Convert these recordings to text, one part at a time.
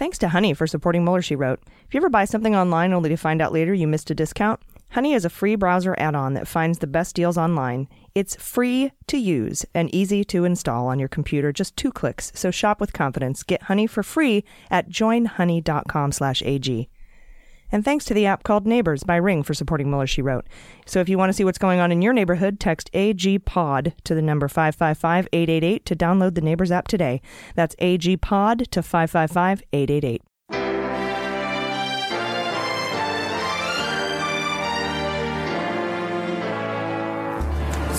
Thanks to Honey for supporting Mueller, She Wrote. If you ever buy something online only to find out later you missed a discount, Honey is a free browser add on that finds the best deals online. It's free to use and easy to install on your computer, just two clicks. So shop with confidence. Get Honey for free at joinhoney.com slash AG. And thanks to the app called Neighbors by Ring for supporting Mueller, She Wrote. So if you want to see what's going on in your neighborhood, text AGPOD to the number 555 888 to download the Neighbors app today. That's AGPOD to 555 888.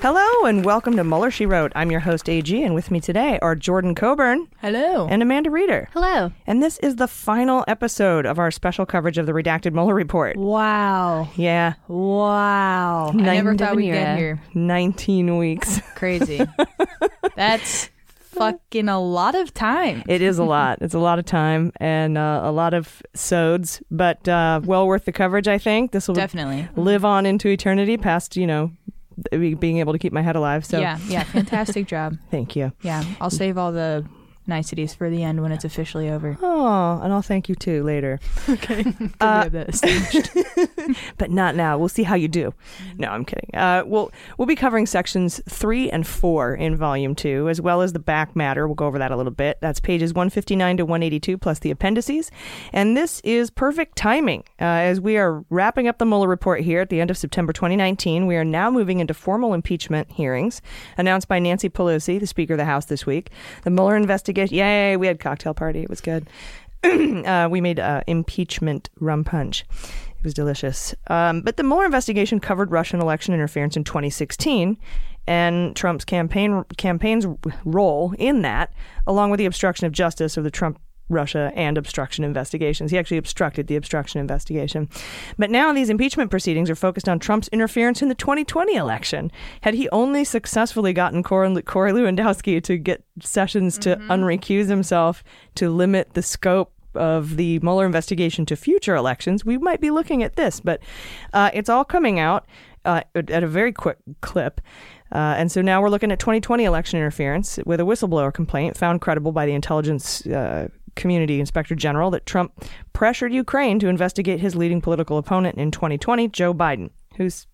Hello and welcome to Mueller, She Wrote. I'm your host, AG, and with me today are Jordan Coburn. Hello. And Amanda Reeder. Hello. And this is the final episode of our special coverage of the redacted Mueller report. Wow. Yeah. Wow. I never thought we'd get here. 19 weeks. Crazy. That's fucking a lot of time. It is a lot. It's a lot of time and uh, a lot of sods, but uh, well worth the coverage, I think. This will Definitely. live on into eternity past, you know, be- being able to keep my head alive. So yeah, yeah. Fantastic job. thank you. Yeah. I'll save all the niceties for the end when it's officially over. Oh, and I'll thank you too later. Okay. Uh, have that established. but not now. We'll see how you do. No, I'm kidding. Uh, we'll we'll be covering sections three and four in volume two, as well as the back matter. We'll go over that a little bit. That's pages 159 to 182 plus the appendices. And this is perfect timing uh, as we are wrapping up the Mueller report here at the end of September 2019. We are now moving into formal impeachment hearings announced by Nancy Pelosi, the Speaker of the House, this week. The Mueller investigation. Yay! We had cocktail party. It was good. uh, we made uh, impeachment rum punch. It was delicious. Um, but the Mueller investigation covered Russian election interference in 2016 and Trump's campaign campaign's role in that, along with the obstruction of justice of the Trump Russia and obstruction investigations. He actually obstructed the obstruction investigation. But now these impeachment proceedings are focused on Trump's interference in the 2020 election. Had he only successfully gotten Corey, Corey Lewandowski to get Sessions to unrecuse himself to limit the scope of the Mueller investigation to future elections, we might be looking at this. But uh, it's all coming out uh, at a very quick clip. Uh, and so now we're looking at 2020 election interference with a whistleblower complaint found credible by the intelligence uh, community inspector general that Trump pressured Ukraine to investigate his leading political opponent in 2020, Joe Biden, who's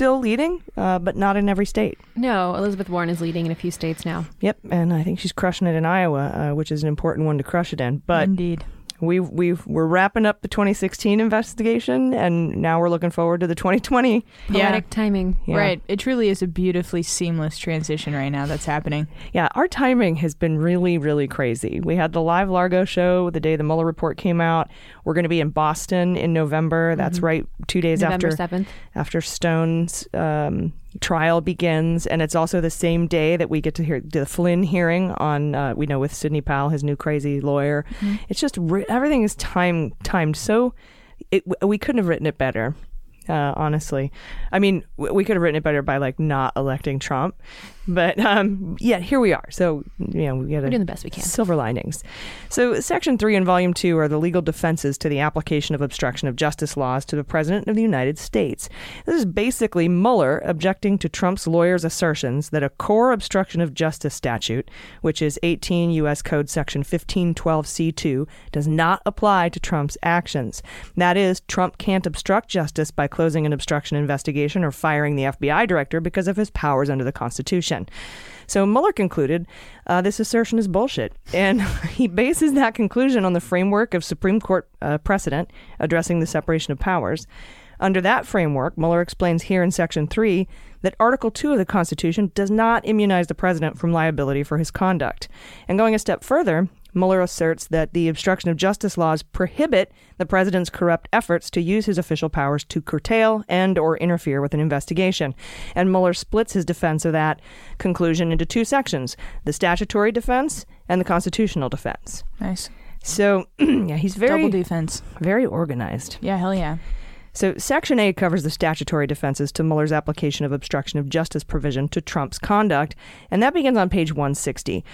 still leading, uh, but not in every state. No, Elizabeth Warren is leading in a few states now. Yep, and I think she's crushing it in Iowa, uh, which is an important one to crush it in. But Indeed. We we we're wrapping up the 2016 investigation, and now we're looking forward to the 2020. Poetic timing. Yeah. Right. It truly is a beautifully seamless transition right now that's happening. Yeah, our timing has been really, really crazy. We had the live Largo show the day the Mueller report came out. We're going to be in Boston in November. That's right, two days November after 7th. after Stone's um, trial begins, and it's also the same day that we get to hear the Flynn hearing on. Uh, we know with Sidney Powell, his new crazy lawyer. It's just everything is time timed so. It, we couldn't have written it better. Uh, honestly, I mean, we could have written it better by like not electing Trump, but um, yeah, here we are. So you know, we got We're doing the best we can. Silver linings. So, Section 3 and Volume 2 are the legal defenses to the application of obstruction of justice laws to the President of the United States. This is basically Mueller objecting to Trump's lawyers' assertions that a core obstruction of justice statute, which is 18 U.S. Code Section 1512C2, does not apply to Trump's actions. That is, Trump can't obstruct justice by closing an obstruction investigation or firing the FBI director because of his powers under the Constitution. So Mueller concluded uh, this assertion is bullshit. And he bases that conclusion on the framework of Supreme Court uh, precedent addressing the separation of powers. Under that framework, Mueller explains here in Section 3 that Article 2 of the Constitution does not immunize the president from liability for his conduct. And going a step further, Mueller asserts that the obstruction of justice laws prohibit the president's corrupt efforts to use his official powers to curtail and or interfere with an investigation. And Mueller splits his defense of that conclusion into two sections: the statutory defense and the constitutional defense. Nice. So, yeah, he's very Double defense. very organized. Yeah, hell yeah. So, Section A covers the statutory defenses to Mueller's application of obstruction of justice provision to Trump's conduct, and that begins on page 160.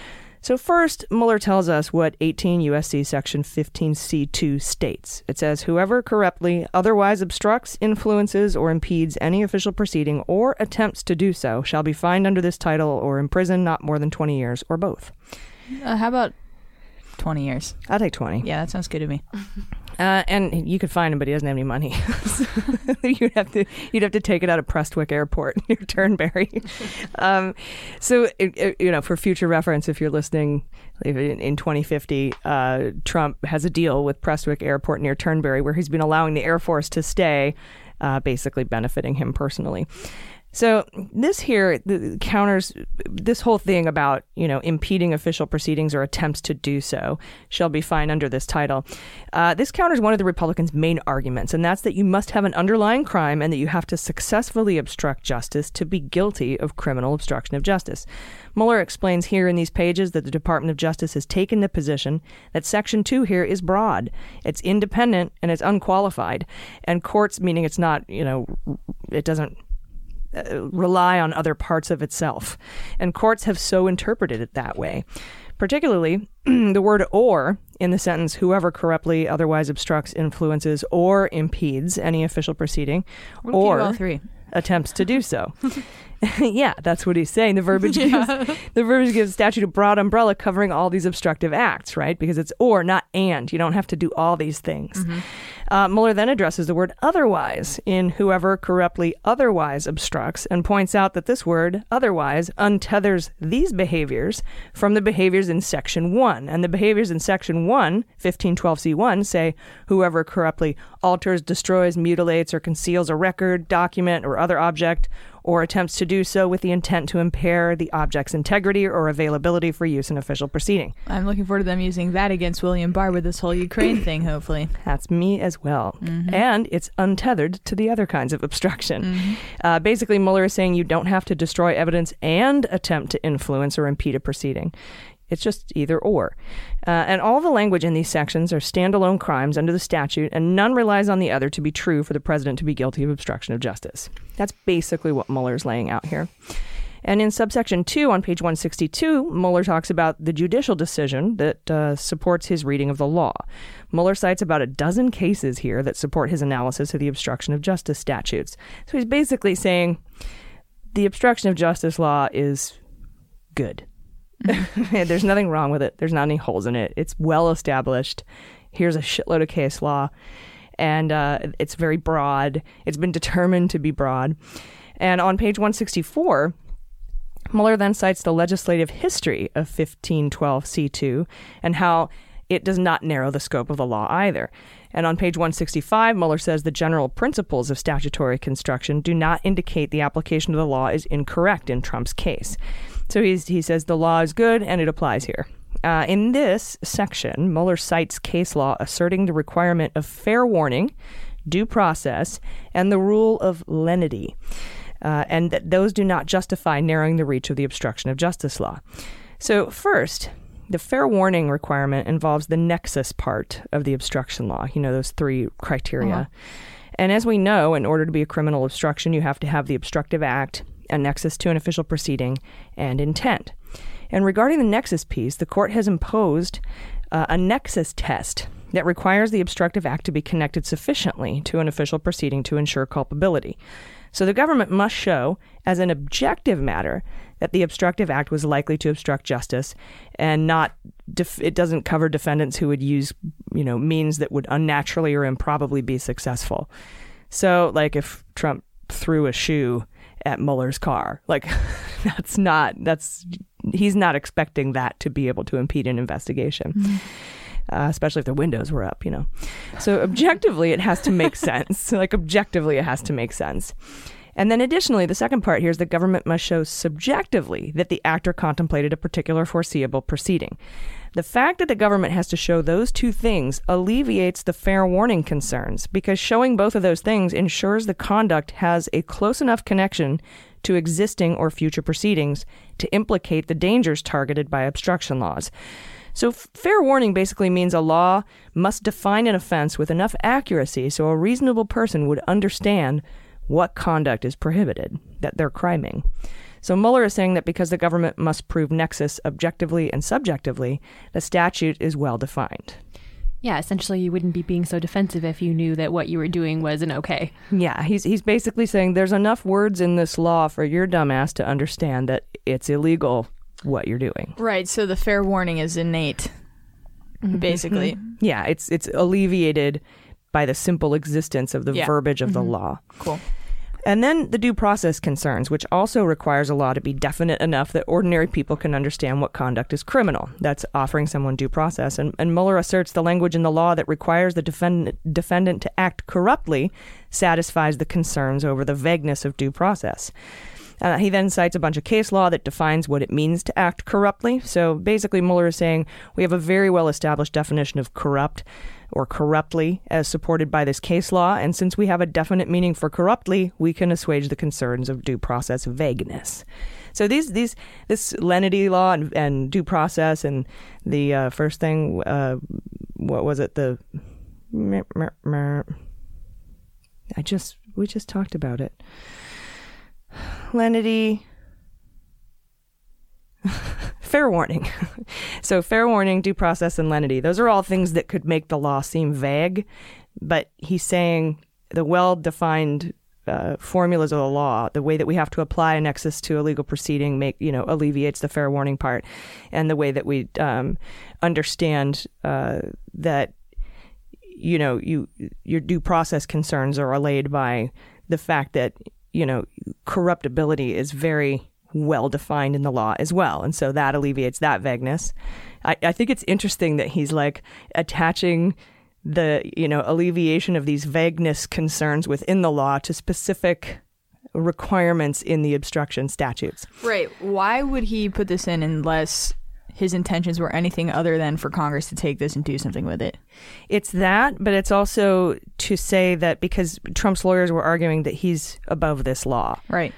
So, first, Mueller tells us what 18 U.S.C. Section 15C2 states. It says, Whoever corruptly otherwise obstructs, influences, or impedes any official proceeding or attempts to do so shall be fined under this title or imprisoned not more than 20 years or both. Uh, how about 20 years? I'll take 20. Yeah, that sounds good to me. Uh, and you could find him, but he doesn't have any money. you'd have to you'd have to take it out of Prestwick Airport near Turnberry. um, so it, it- you know, for future reference, if you're listening in, in 2050, uh, Trump has a deal with Prestwick Airport near Turnberry, where he's been allowing the Air Force to stay, uh, basically benefiting him personally. So this here counters this whole thing about you know impeding official proceedings or attempts to do so shall be fine under this title. Uh, this counters one of the Republicans' main arguments, and that's that you must have an underlying crime and that you have to successfully obstruct justice to be guilty of criminal obstruction of justice. Mueller explains here in these pages that the Department of Justice has taken the position that Section 2 here is broad, it's independent, and it's unqualified. And courts, meaning it's not, you know, it doesn't Uh, rely on other parts of itself. And courts have so interpreted it that way. Particularly, the word or in the sentence, whoever corruptly otherwise obstructs, influences, or impedes any official proceeding, or attempts to do so. yeah, that's what he's saying. The verbiage gives the verbiage gives statute a broad umbrella covering all these obstructive acts, right? Because it's or, not and. You don't have to do all these things. Uh, Mueller then addresses the word otherwise in whoever corruptly otherwise obstructs and points out that this word otherwise untethers these behaviors from the behaviors in section 1. And the behaviors in section 1, 1512c1, say whoever corruptly alters, destroys, mutilates, or conceals a record, document, or other object or attempts to do so with the intent to impair the object's integrity or availability for use in official proceeding. I'm looking forward to them using that against William Barr with this whole Ukraine thing, hopefully. That's me as well. And it's untethered to the other kinds of obstruction. Uh, basically, Mueller is saying you don't have to destroy evidence and attempt to influence or impede a proceeding. It's just either or. Uh, and all the language in these sections are standalone crimes under the statute, and none relies on the other to be true for the president to be guilty of obstruction of justice. That's basically what Mueller's laying out here. And in subsection 2 on page 162, Mueller talks about the judicial decision that uh, supports his reading of the law. Mueller cites about a dozen cases here that support his analysis of the obstruction of justice statutes. So he's basically saying the obstruction of justice law is good. There's nothing wrong with it. There's not any holes in it. It's well established. Here's a shitload of case law, and uh, it's very broad. It's been determined to be broad. And on page 164, Mueller then cites the legislative history of 1512c2 and how it does not narrow the scope of the law either. And on page 165, Mueller says the general principles of statutory construction do not indicate the application of the law is incorrect in Trump's case. So he's, he says the law is good and it applies here. Uh, in this section, Mueller cites case law asserting the requirement of fair warning, due process, and the rule of lenity, uh, and that those do not justify narrowing the reach of the obstruction of justice law. So, first, the fair warning requirement involves the nexus part of the obstruction law, you know, those three criteria. Uh-huh. And as we know, in order to be a criminal obstruction, you have to have the obstructive act, a nexus to an official proceeding, and intent. And regarding the nexus piece, the court has imposed uh, a nexus test that requires the obstructive act to be connected sufficiently to an official proceeding to ensure culpability. So the government must show, as an objective matter, that the obstructive act was likely to obstruct justice and not def- it doesn't cover defendants who would use you know means that would unnaturally or improbably be successful so like if trump threw a shoe at Mueller's car like that's not that's he's not expecting that to be able to impede an investigation uh, especially if the windows were up, you know. So objectively, it has to make sense. Like objectively, it has to make sense. And then additionally, the second part here is the government must show subjectively that the actor contemplated a particular foreseeable proceeding. The fact that the government has to show those two things alleviates the fair warning concerns because showing both of those things ensures the conduct has a close enough connection to existing or future proceedings to implicate the dangers targeted by obstruction laws. So, fair warning basically means a law must define an offense with enough accuracy so a reasonable person would understand what conduct is prohibited, that they're criming. So, Mueller is saying that because the government must prove nexus objectively and subjectively, the statute is well defined. Yeah, essentially, you wouldn't be being so defensive if you knew that what you were doing wasn't okay. Yeah, he's he's basically saying there's enough words in this law for your dumbass to understand that it's illegal what you're doing. Right. So the fair warning is innate, basically. Yeah, it's it's alleviated by the simple existence of the Yeah. verbiage of the Mhm. law. Cool. And then the due process concerns, which also requires a law to be definite enough that ordinary people can understand what conduct is criminal. That's offering someone due process. And, and Mueller asserts the language in the law that requires the defendant, defendant to act corruptly satisfies the concerns over the vagueness of due process. Uh, he then cites a bunch of case law that defines what it means to act corruptly. So basically, Mueller is saying we have a very well established definition of corrupt or corruptly as supported by this case law. And since we have a definite meaning for corruptly, we can assuage the concerns of due process vagueness. So these these this lenity law and, and due process and the uh, first thing, uh, what was it? The I just we just talked about it. Lenity. fair warning. so, fair warning, due process, and lenity. Those are all things that could make the law seem vague, but he's saying the well defined uh, formulas of the law, the way that we have to apply a nexus to a legal proceeding, make you know alleviates the fair warning part, and the way that we um, understand uh, that you know you your due process concerns are allayed by the fact that you know corruptibility is very well defined in the law as well and so that alleviates that vagueness I, I think it's interesting that he's like attaching the you know alleviation of these vagueness concerns within the law to specific requirements in the obstruction statutes Right. Why would he put this in unless his intentions were anything other than for Congress to take this and do something with it? It's that, but it's also to say that because Trump's lawyers were arguing that he's above this law. Right.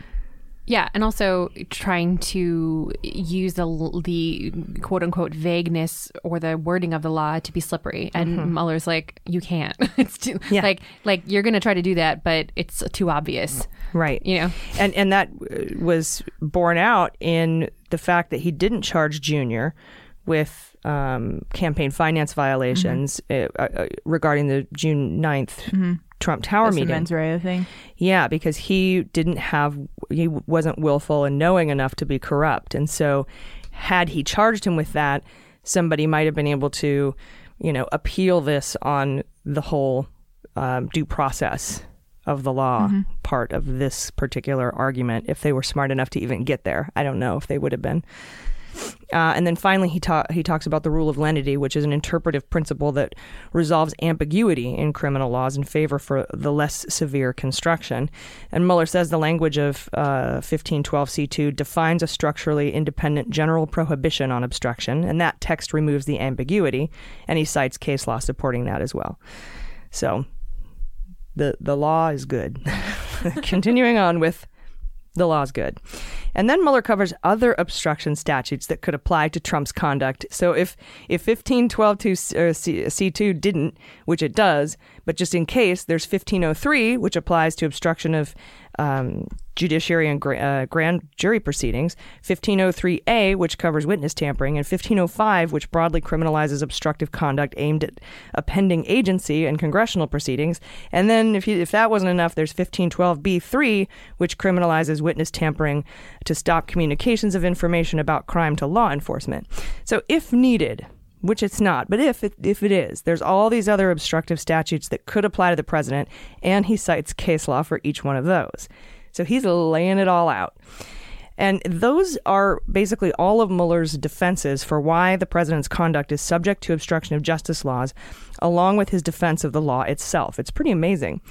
Yeah, and also trying to use the the quote unquote vagueness or the wording of the law to be slippery. And Mhm. Mueller's like, you can't. it's too Yeah. like like you're gonna try to do that, but it's too obvious. Right. You know. And and that uh, was borne out in the fact that he didn't charge Junior with um, campaign finance violations uh, uh, regarding the June 9th Mhm. Trump Tower That's the meeting. mens rea thing. Yeah, because he didn't have, he wasn't willful and knowing enough to be corrupt. And so, had he charged him with that, somebody might have been able to, you know, appeal this on the whole um, due process of the law Mhm. part of this particular argument if they were smart enough to even get there. I don't know if they would have been. Uh, and then finally, he, ta- he talks about the rule of lenity, which is an interpretive principle that resolves ambiguity in criminal laws in favor for the less severe construction. And Mueller says the language of uh, 1512c2 defines a structurally independent general prohibition on obstruction, and that text removes the ambiguity, and he cites case law supporting that as well. So the the law is good. Continuing on with the law's good. And then Mueller covers other obstruction statutes that could apply to Trump's conduct. So if if 15122 uh, C2 didn't, which it does, but just in case, there's 1503, which applies to obstruction of um, judiciary and gra- uh, grand jury proceedings, 1503A, which covers witness tampering, and 1505, which broadly criminalizes obstructive conduct aimed at a pending agency and congressional proceedings. And then, if, you, if that wasn't enough, there's 1512B3, which criminalizes witness tampering to stop communications of information about crime to law enforcement. So, if needed, which it's not, but if it, if it is, there's all these other obstructive statutes that could apply to the president, and he cites case law for each one of those. So he's laying it all out. And those are basically all of Mueller's defenses for why the president's conduct is subject to obstruction of justice laws, along with his defense of the law itself. It's pretty amazing.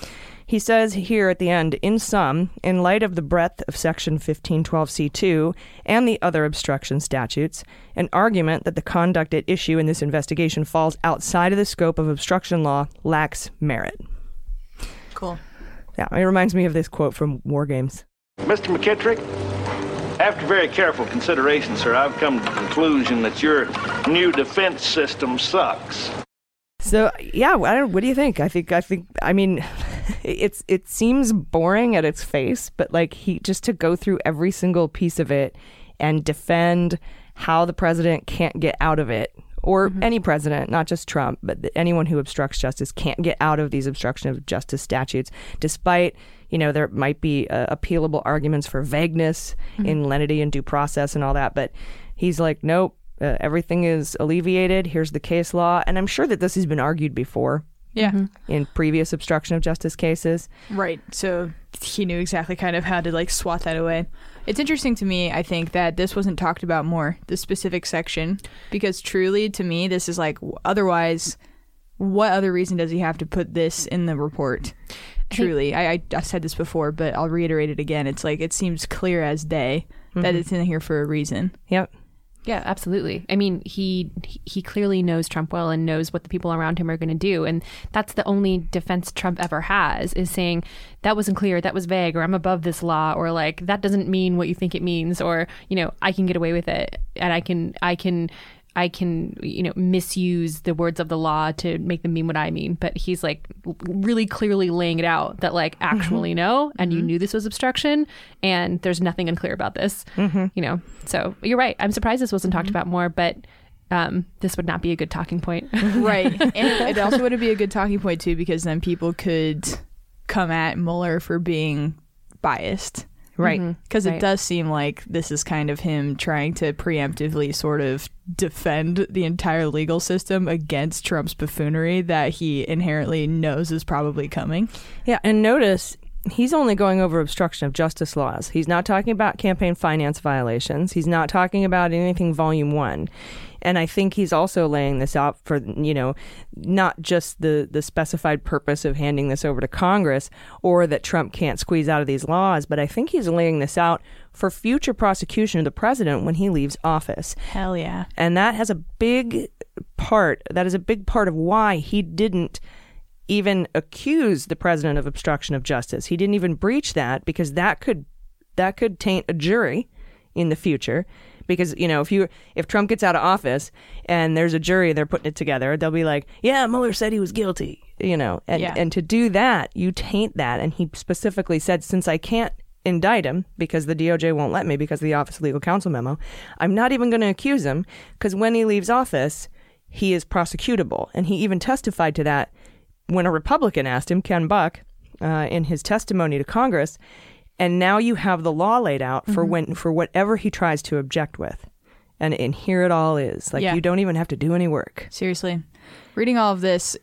He says here at the end, in sum, in light of the breadth of Section 1512C2 and the other obstruction statutes, an argument that the conduct at issue in this investigation falls outside of the scope of obstruction law lacks merit. Cool. Yeah, it reminds me of this quote from War Games. Mr. McKittrick, after very careful consideration, sir, I've come to the conclusion that your new defense system sucks. So yeah, I don't, what do you think? I think I think I mean, it's it seems boring at its face, but like he just to go through every single piece of it and defend how the president can't get out of it or mm-hmm. any president, not just Trump, but anyone who obstructs justice can't get out of these obstruction of justice statutes, despite you know there might be uh, appealable arguments for vagueness mm-hmm. in lenity and due process and all that, but he's like, nope, uh, everything is alleviated. Here's the case law, and I'm sure that this has been argued before. Yeah. Mm-hmm. In previous obstruction of justice cases. Right. So he knew exactly kind of how to like swat that away. It's interesting to me, I think, that this wasn't talked about more, the specific section, because truly to me, this is like otherwise, what other reason does he have to put this in the report? Truly, I, I, I said this before, but I'll reiterate it again. It's like it seems clear as day mm-hmm. that it's in here for a reason. Yep. Yeah, absolutely. I mean, he he clearly knows Trump well and knows what the people around him are going to do, and that's the only defense Trump ever has is saying that wasn't clear, that was vague, or I'm above this law, or like that doesn't mean what you think it means, or you know, I can get away with it, and I can I can I can, you know, misuse the words of the law to make them mean what I mean. But he's like really clearly laying it out that like mm-hmm. actually mm-hmm. no, and mm-hmm. you knew this was obstruction, and there's nothing unclear about this. Mm-hmm. You know, so you're right. I'm surprised this wasn't talked mm-hmm. about more, but um, this would not be a good talking point. right. And it also wouldn't be a good talking point, too, because then people could come at Mueller for being biased. Right. Because mm-hmm. it does seem like this is kind of him trying to preemptively sort of defend the entire legal system against Trump's buffoonery that he inherently knows is probably coming. Yeah. And notice he's only going over obstruction of justice laws. He's not talking about campaign finance violations. He's not talking about anything volume one. And I think he's also laying this out for, you know, not just the, the specified purpose of handing this over to Congress or that Trump can't squeeze out of these laws, but I think he's laying this out for future prosecution of the president when he leaves office. Hell yeah. And that has a big part, that is a big part of why he didn't even accuse the president of obstruction of justice. He didn't even breach that because that could that could taint a jury in the future because you know if you if Trump gets out of office and there's a jury they're putting it together they'll be like yeah Mueller said he was guilty you know and yeah. and to do that you taint that and he specifically said since I can't indict him because the DOJ won't let me because of the Office of Legal Counsel memo I'm not even going to accuse him because when he leaves office he is prosecutable and he even testified to that when a Republican asked him Ken Buck uh, in his testimony to Congress and now you have the law laid out for mm-hmm. when for whatever he tries to object with. And and here it all is. Like yeah. you don't even have to do any work. Seriously. Reading all of this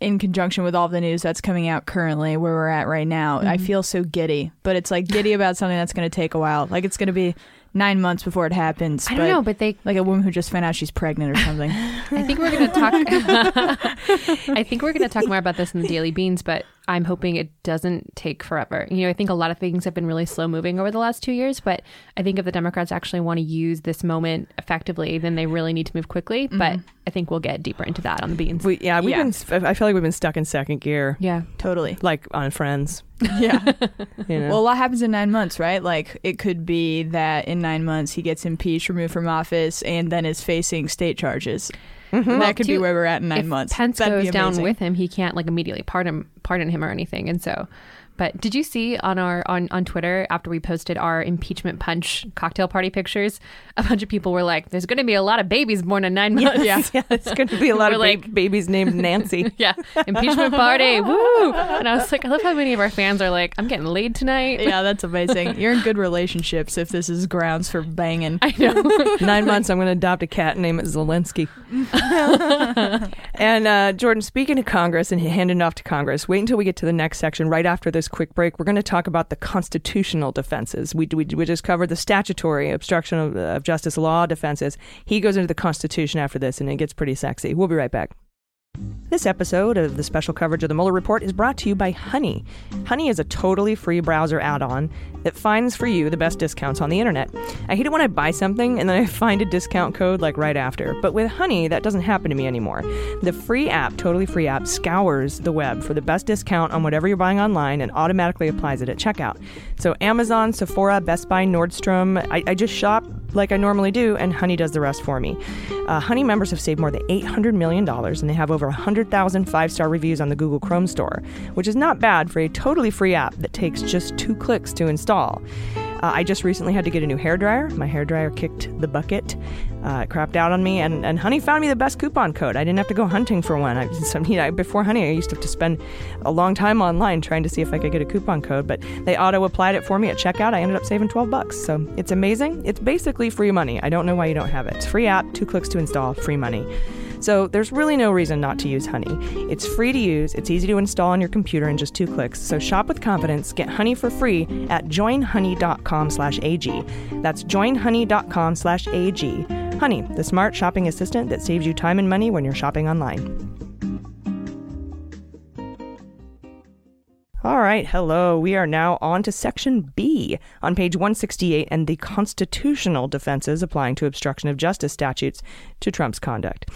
in conjunction with all the news that's coming out currently where we're at right now, mm-hmm. I feel so giddy. But it's like giddy about something that's going to take a while. Like it's going to be nine months before it happens. I don't know, but they like a woman who just found out she's pregnant or something. I think we're going to talk. I think we're going to talk more about this in the Daily Beans, but I'm hoping it doesn't take forever. You know, I think a lot of things have been really slow moving over the last two years, but I think if the Democrats actually want to use this moment effectively, then they really need to move quickly. Mm-hmm. But I think we'll get deeper into that on the beans. We, yeah, we've Yeah. been. I feel like we've been stuck in second gear, yeah. Totally. like on Friends. Yeah. You know? Well, a lot happens in nine months, right? Like it could be that in nine months he gets impeached, removed from office, and then is facing state charges. Mm-hmm. That could be where we're at in nine if months. Pence That'd goes down with him, he can't like immediately pardon pardon him or anything. And so, but did you see on our on on Twitter after we posted our impeachment punch cocktail party pictures, a bunch of people were like, "There's going to be a lot of babies born in nine months." yeah, yeah, it's going to be a lot of like- ba- babies named Nancy. yeah, impeachment party, woo! And I was like, I love how many of our fans are like, "I'm getting laid tonight." Yeah, that's amazing. You're in good relationships if this is grounds for banging. I know. Nine months, I'm going to adopt a cat and name it Zelensky. and uh, Jordan, speaking to Congress and handing off to Congress, wait until we get to the next section. Right after this quick break, we're going to talk about the constitutional defenses. We, we, we just covered the statutory obstruction of, of justice law defenses. He goes into the Constitution after this, and it gets pretty sexy. We'll be right back. This episode of the special coverage of the Mueller Report is brought to you by Honey. Honey is a totally free browser add on that finds for you the best discounts on the internet. I hate it when I buy something and then I find a discount code like right after. But with Honey, that doesn't happen to me anymore. The free app, totally free app, scours the web for the best discount on whatever you're buying online and automatically applies it at checkout. So Amazon, Sephora, Best Buy, Nordstrom, I, I just shop like I normally do, and Honey does the rest for me. Uh, Honey members have saved more than $800 million, and they have over 100,000 five star reviews on the Google Chrome store, which is not bad for a totally free app that takes just two clicks to install. Uh, I just recently had to get a new hair dryer. My hair dryer kicked the bucket. Uh, it crapped out on me, and, and Honey found me the best coupon code. I didn't have to go hunting for one. I, you know, before Honey, I used to have to spend a long time online trying to see if I could get a coupon code, but they auto applied it for me at checkout. I ended up saving 12 bucks. So it's amazing. It's basically free money. I don't know why you don't have it. It's free app, two clicks to install, free money. So there's really no reason not to use Honey. It's free to use, it's easy to install on your computer in just two clicks. So shop with confidence, get Honey for free at joinhoney.com/ag. That's joinhoney.com/ag. Honey, the smart shopping assistant that saves you time and money when you're shopping online. Right, hello. We are now on to section B on page 168 and the constitutional defenses applying to obstruction of justice statutes to Trump's conduct.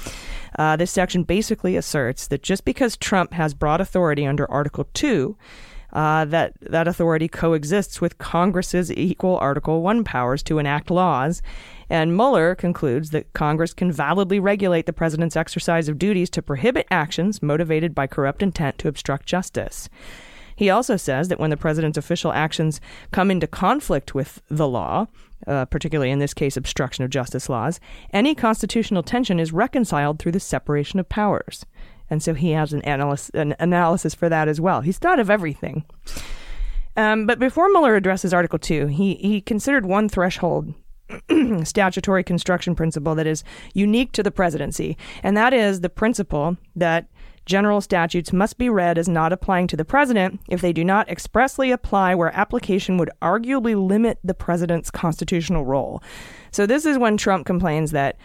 Uh, this section basically asserts that just because Trump has broad authority under Article 2, uh, that that authority coexists with Congress's equal Article 1 powers to enact laws. And Mueller concludes that Congress can validly regulate the president's exercise of duties to prohibit actions motivated by corrupt intent to obstruct justice. He also says that when the president's official actions come into conflict with the law, uh, particularly in this case obstruction of justice laws, any constitutional tension is reconciled through the separation of powers. And so he has an, analysis, an analysis for that as well. He's thought of everything. Um, but before Mueller addresses Article 2, he, he considered one threshold statutory construction principle that is unique to the presidency, and that is the principle that general statutes must be read as not applying to the president if they do not expressly apply where application would arguably limit the president's constitutional role. So this is when Trump complains that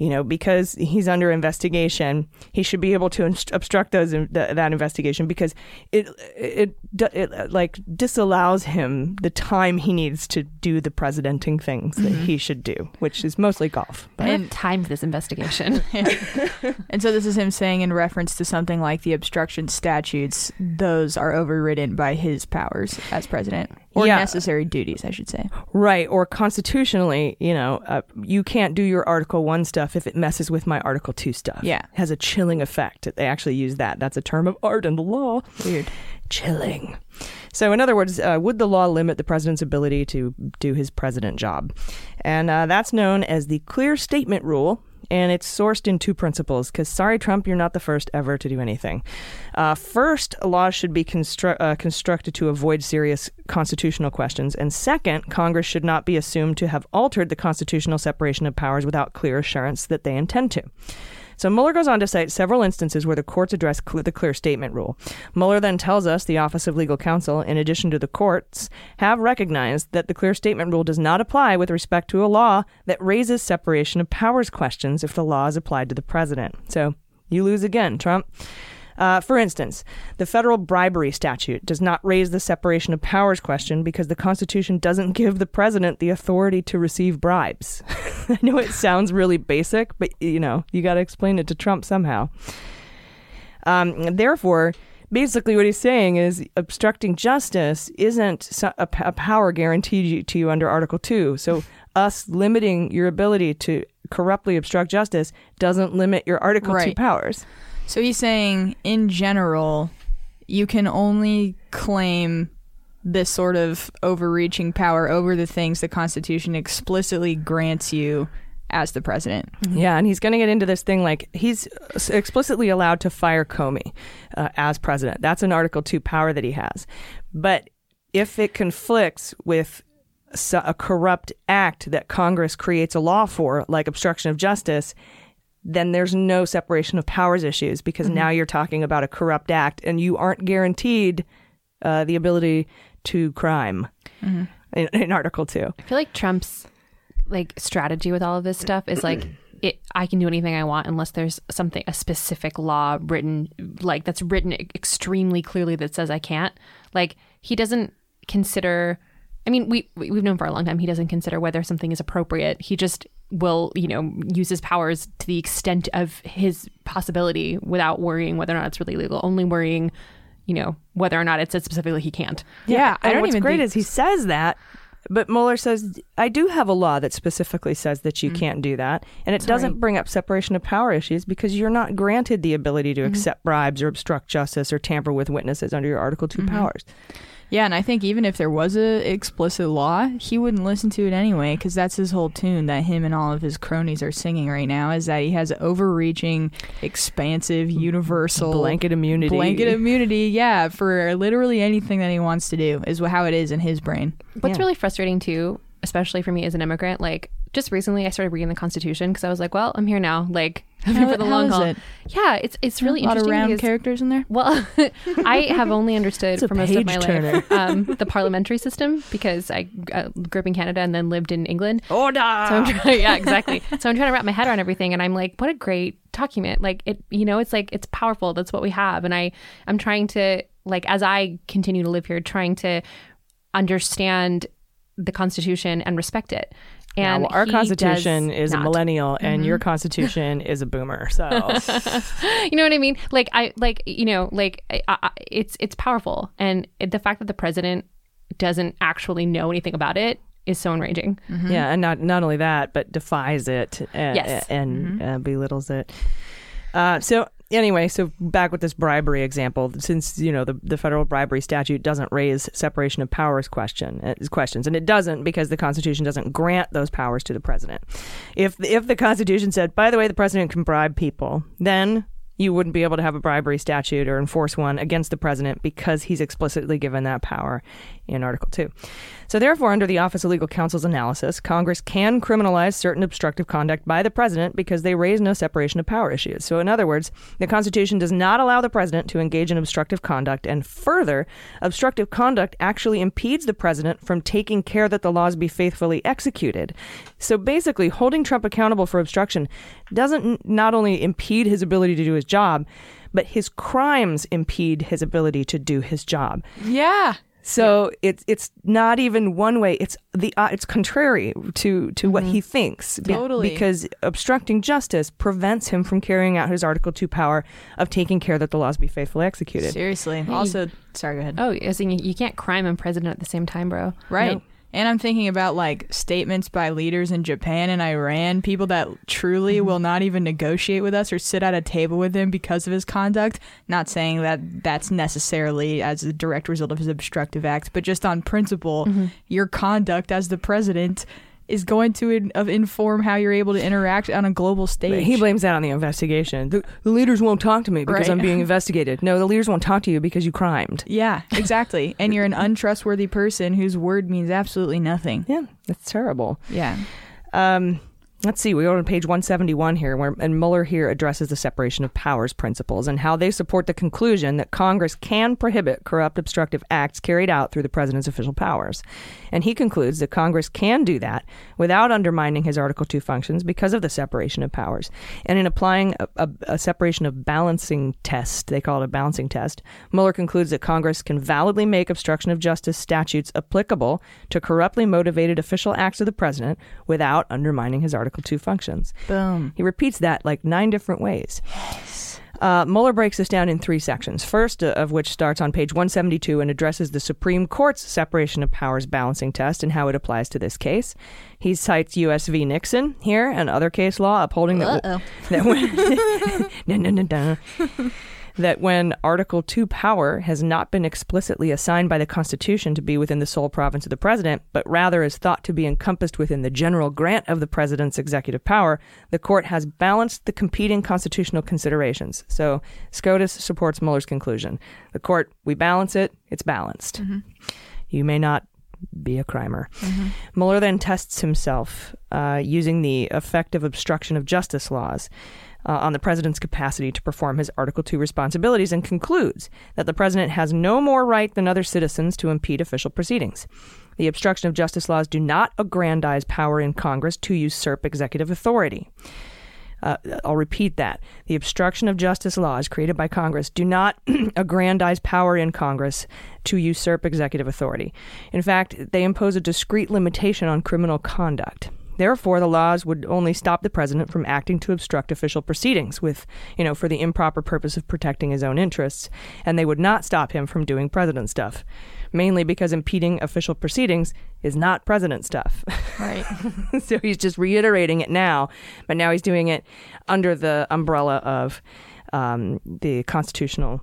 you know, because he's under investigation, he should be able to inst- obstruct those th- that investigation because it, it it it like disallows him the time he needs to do the presidenting things that mm-hmm. he should do, which is mostly golf. I don't have time for this investigation. And so this is him saying in reference to something like the obstruction statutes, those are overridden by his powers as president. Or Yeah. necessary duties, I should say. Right, or constitutionally, you know, uh, you can't do your Article 1 stuff if it messes with my Article 2 stuff. Yeah. has a chilling effect. They actually use that. That's a term of art in the law. Weird. Chilling. So, in other words, uh, would the law limit the president's ability to do his president job? And uh, that's known as the clear statement rule. And it's sourced in two principles because, sorry, Trump, you're not the first ever to do anything. Uh, first, laws should be constru- uh, constructed to avoid serious constitutional questions. And second, Congress should not be assumed to have altered the constitutional separation of powers without clear assurance that they intend to. So Mueller goes on to cite several instances where the courts address cl- the clear statement rule. Mueller then tells us the Office of Legal Counsel, in addition to the courts, have recognized that the clear statement rule does not apply with respect to a law that raises separation of powers questions if the law is applied to the president. So you lose again, Trump. Uh, for instance, the federal bribery statute does not raise the separation of powers question because the Constitution doesn't give the president the authority to receive bribes. I know it sounds really basic, but you know, you got to explain it to Trump somehow. Um, therefore, basically what he's saying is obstructing justice isn't a, p- a power guaranteed to you under Article 2. So us limiting your ability to corruptly obstruct justice doesn't limit your Article 2 powers. So he's saying, in general, you can only claim this sort of overreaching power over the things the Constitution explicitly grants you as the president. Yeah, and he's going to get into this thing like he's explicitly allowed to fire Comey uh, as president. That's an Article 2 power that he has. But if it conflicts with a corrupt act that Congress creates a law for, like obstruction of justice, then there's no separation of powers issues because Mhm. now you're talking about a corrupt act and you aren't guaranteed uh, the ability to crime Mhm. in, in Article 2. I feel like Trump's like strategy with all of this stuff is like it I can do anything I want unless there's something a specific law written like that's written extremely clearly that says I can't. Like he doesn't consider I mean we we- we've known for a long time he doesn't consider whether something is appropriate. He just will, you know, use his powers to the extent of his possibility without worrying whether or not it's really legal, only worrying you know, whether or not it says specifically he can't. Yeah, I and don't what's even great think- is he says that, but Mueller says I do have a law that specifically says that you can't do that, and it Sorry. doesn't bring up separation of power issues because you're not granted the ability to Mhm. accept bribes or obstruct justice or tamper with witnesses under your Article 2 Mhm. powers. Yeah, and I think even if there was a explicit law, he wouldn't listen to it anyway because that's his whole tune that him and all of his cronies are singing right now is that he has overreaching, expansive, universal Blanket immunity. Blanket immunity, yeah, for literally anything that he wants to do is how it is in his brain. What's really frustrating too, especially for me as an immigrant, like just recently I started reading the Constitution because I was like, well, I'm here now, like I'm here How- for the long is haul. it? Yeah, it's it's really a lot of interesting. round because- characters in there. Well, I have only understood for most of my page-turner. life um, the parliamentary system because I uh, grew up in Canada and then lived in England. Order. So I'm trying, yeah, exactly. so I'm trying to wrap my head around everything, and I'm like, what a great document! Like it, you know, it's like it's powerful. That's what we have, and I, I'm trying to like as I continue to live here, trying to understand the Constitution and respect it. Yeah, And well, our he Constitution does is a millennial, and Mhm. your Constitution is a boomer. So you know what I mean? Like I like you know like I, I, it's it's powerful, and it, the fact that the president doesn't actually know anything about it is so enraging. Yeah, and not not only that, but defies it and, Yes. and uh, belittles it. Uh, so anyway, so back with this bribery example, since you know the the federal bribery statute doesn't raise separation of powers question uh, questions, and it doesn't because the Constitution doesn't grant those powers to the president. If if the Constitution said, by the way, the president can bribe people, then you wouldn't be able to have a bribery statute or enforce one against the president because he's explicitly given that power in Article 2. So, therefore, under the Office of Legal Counsel's analysis, Congress can criminalize certain obstructive conduct by the president because they raise no separation of power issues. So, in other words, the Constitution does not allow the president to engage in obstructive conduct, and further, obstructive conduct actually impedes the president from taking care that the laws be faithfully executed. So, basically, holding Trump accountable for obstruction doesn't not only impede his ability to do his job, but his crimes impede his ability to do his job. Yeah. So it's it's not even one way. It's the uh, it's contrary to to what he thinks. Be- Totally. because obstructing justice prevents him from carrying out his Article Two power of taking care that the laws be faithfully executed. Seriously. Also, sorry, go ahead. Oh, I was thinking you can't crime and president at the same time, bro. Right. No. And I'm thinking about like statements by leaders in Japan and Iran, people that truly Mm-hmm. will not even negotiate with us or sit at a table with him because of his conduct. Not saying that that's necessarily as a direct result of his obstructive acts, but just on principle, Mm-hmm. your conduct as the president is going to in, of inform how you're able to interact on a global stage. He blames that on the investigation. The, the leaders won't talk to me because Right. I'm being investigated. No, the leaders won't talk to you because you crimed. yeah, exactly. and you're an untrustworthy person whose word means absolutely nothing. Yeah, that's terrible. Yeah. Um, Let's see, we go to page 171 here, where and Mueller here addresses the separation of powers principles and how they support the conclusion that Congress can prohibit corrupt, obstructive acts carried out through the president's official powers. And he concludes that Congress can do that without undermining his Article 2 functions because of the separation of powers. And in applying a, a, a separation of balancing test, they call it a balancing test, Mueller concludes that Congress can validly make obstruction of justice statutes applicable to corruptly motivated official acts of the president without undermining his Article 2 functions. Boom. He repeats that like nine different ways. Uh, Mueller breaks this down in three sections. First, uh, of which starts on page 172 and addresses the Supreme Court's separation of powers balancing test and how it applies to this case. He cites U.S. v. Nixon here and other case law upholding that, Uh-oh. that when no, no, no, no. That when Article 2 power has not been explicitly assigned by the Constitution to be within the sole province of the president, but rather is thought to be encompassed within the general grant of the president's executive power, the court has balanced the competing constitutional considerations. So SCOTUS supports Mueller's conclusion. The court, we balance it, it's balanced. You may not be a crimer. Mueller then tests himself uh, using the effective obstruction of justice laws uh, on the president's capacity to perform his Article 2 responsibilities and concludes that the president has no more right than other citizens to impede official proceedings. The obstruction of justice laws do not aggrandize power in Congress to usurp executive authority. Uh, I'll repeat that. The obstruction of justice laws created by Congress do not aggrandize power in Congress to usurp executive authority. In fact, they impose a discrete limitation on criminal conduct. Therefore, the laws would only stop the president from acting to obstruct official proceedings with, you know, for the improper purpose of protecting his own interests, and they would not stop him from doing president stuff. Mainly because impeding official proceedings is not president stuff. Right. so he's just reiterating it now, but now he's doing it under the umbrella of um, the constitutional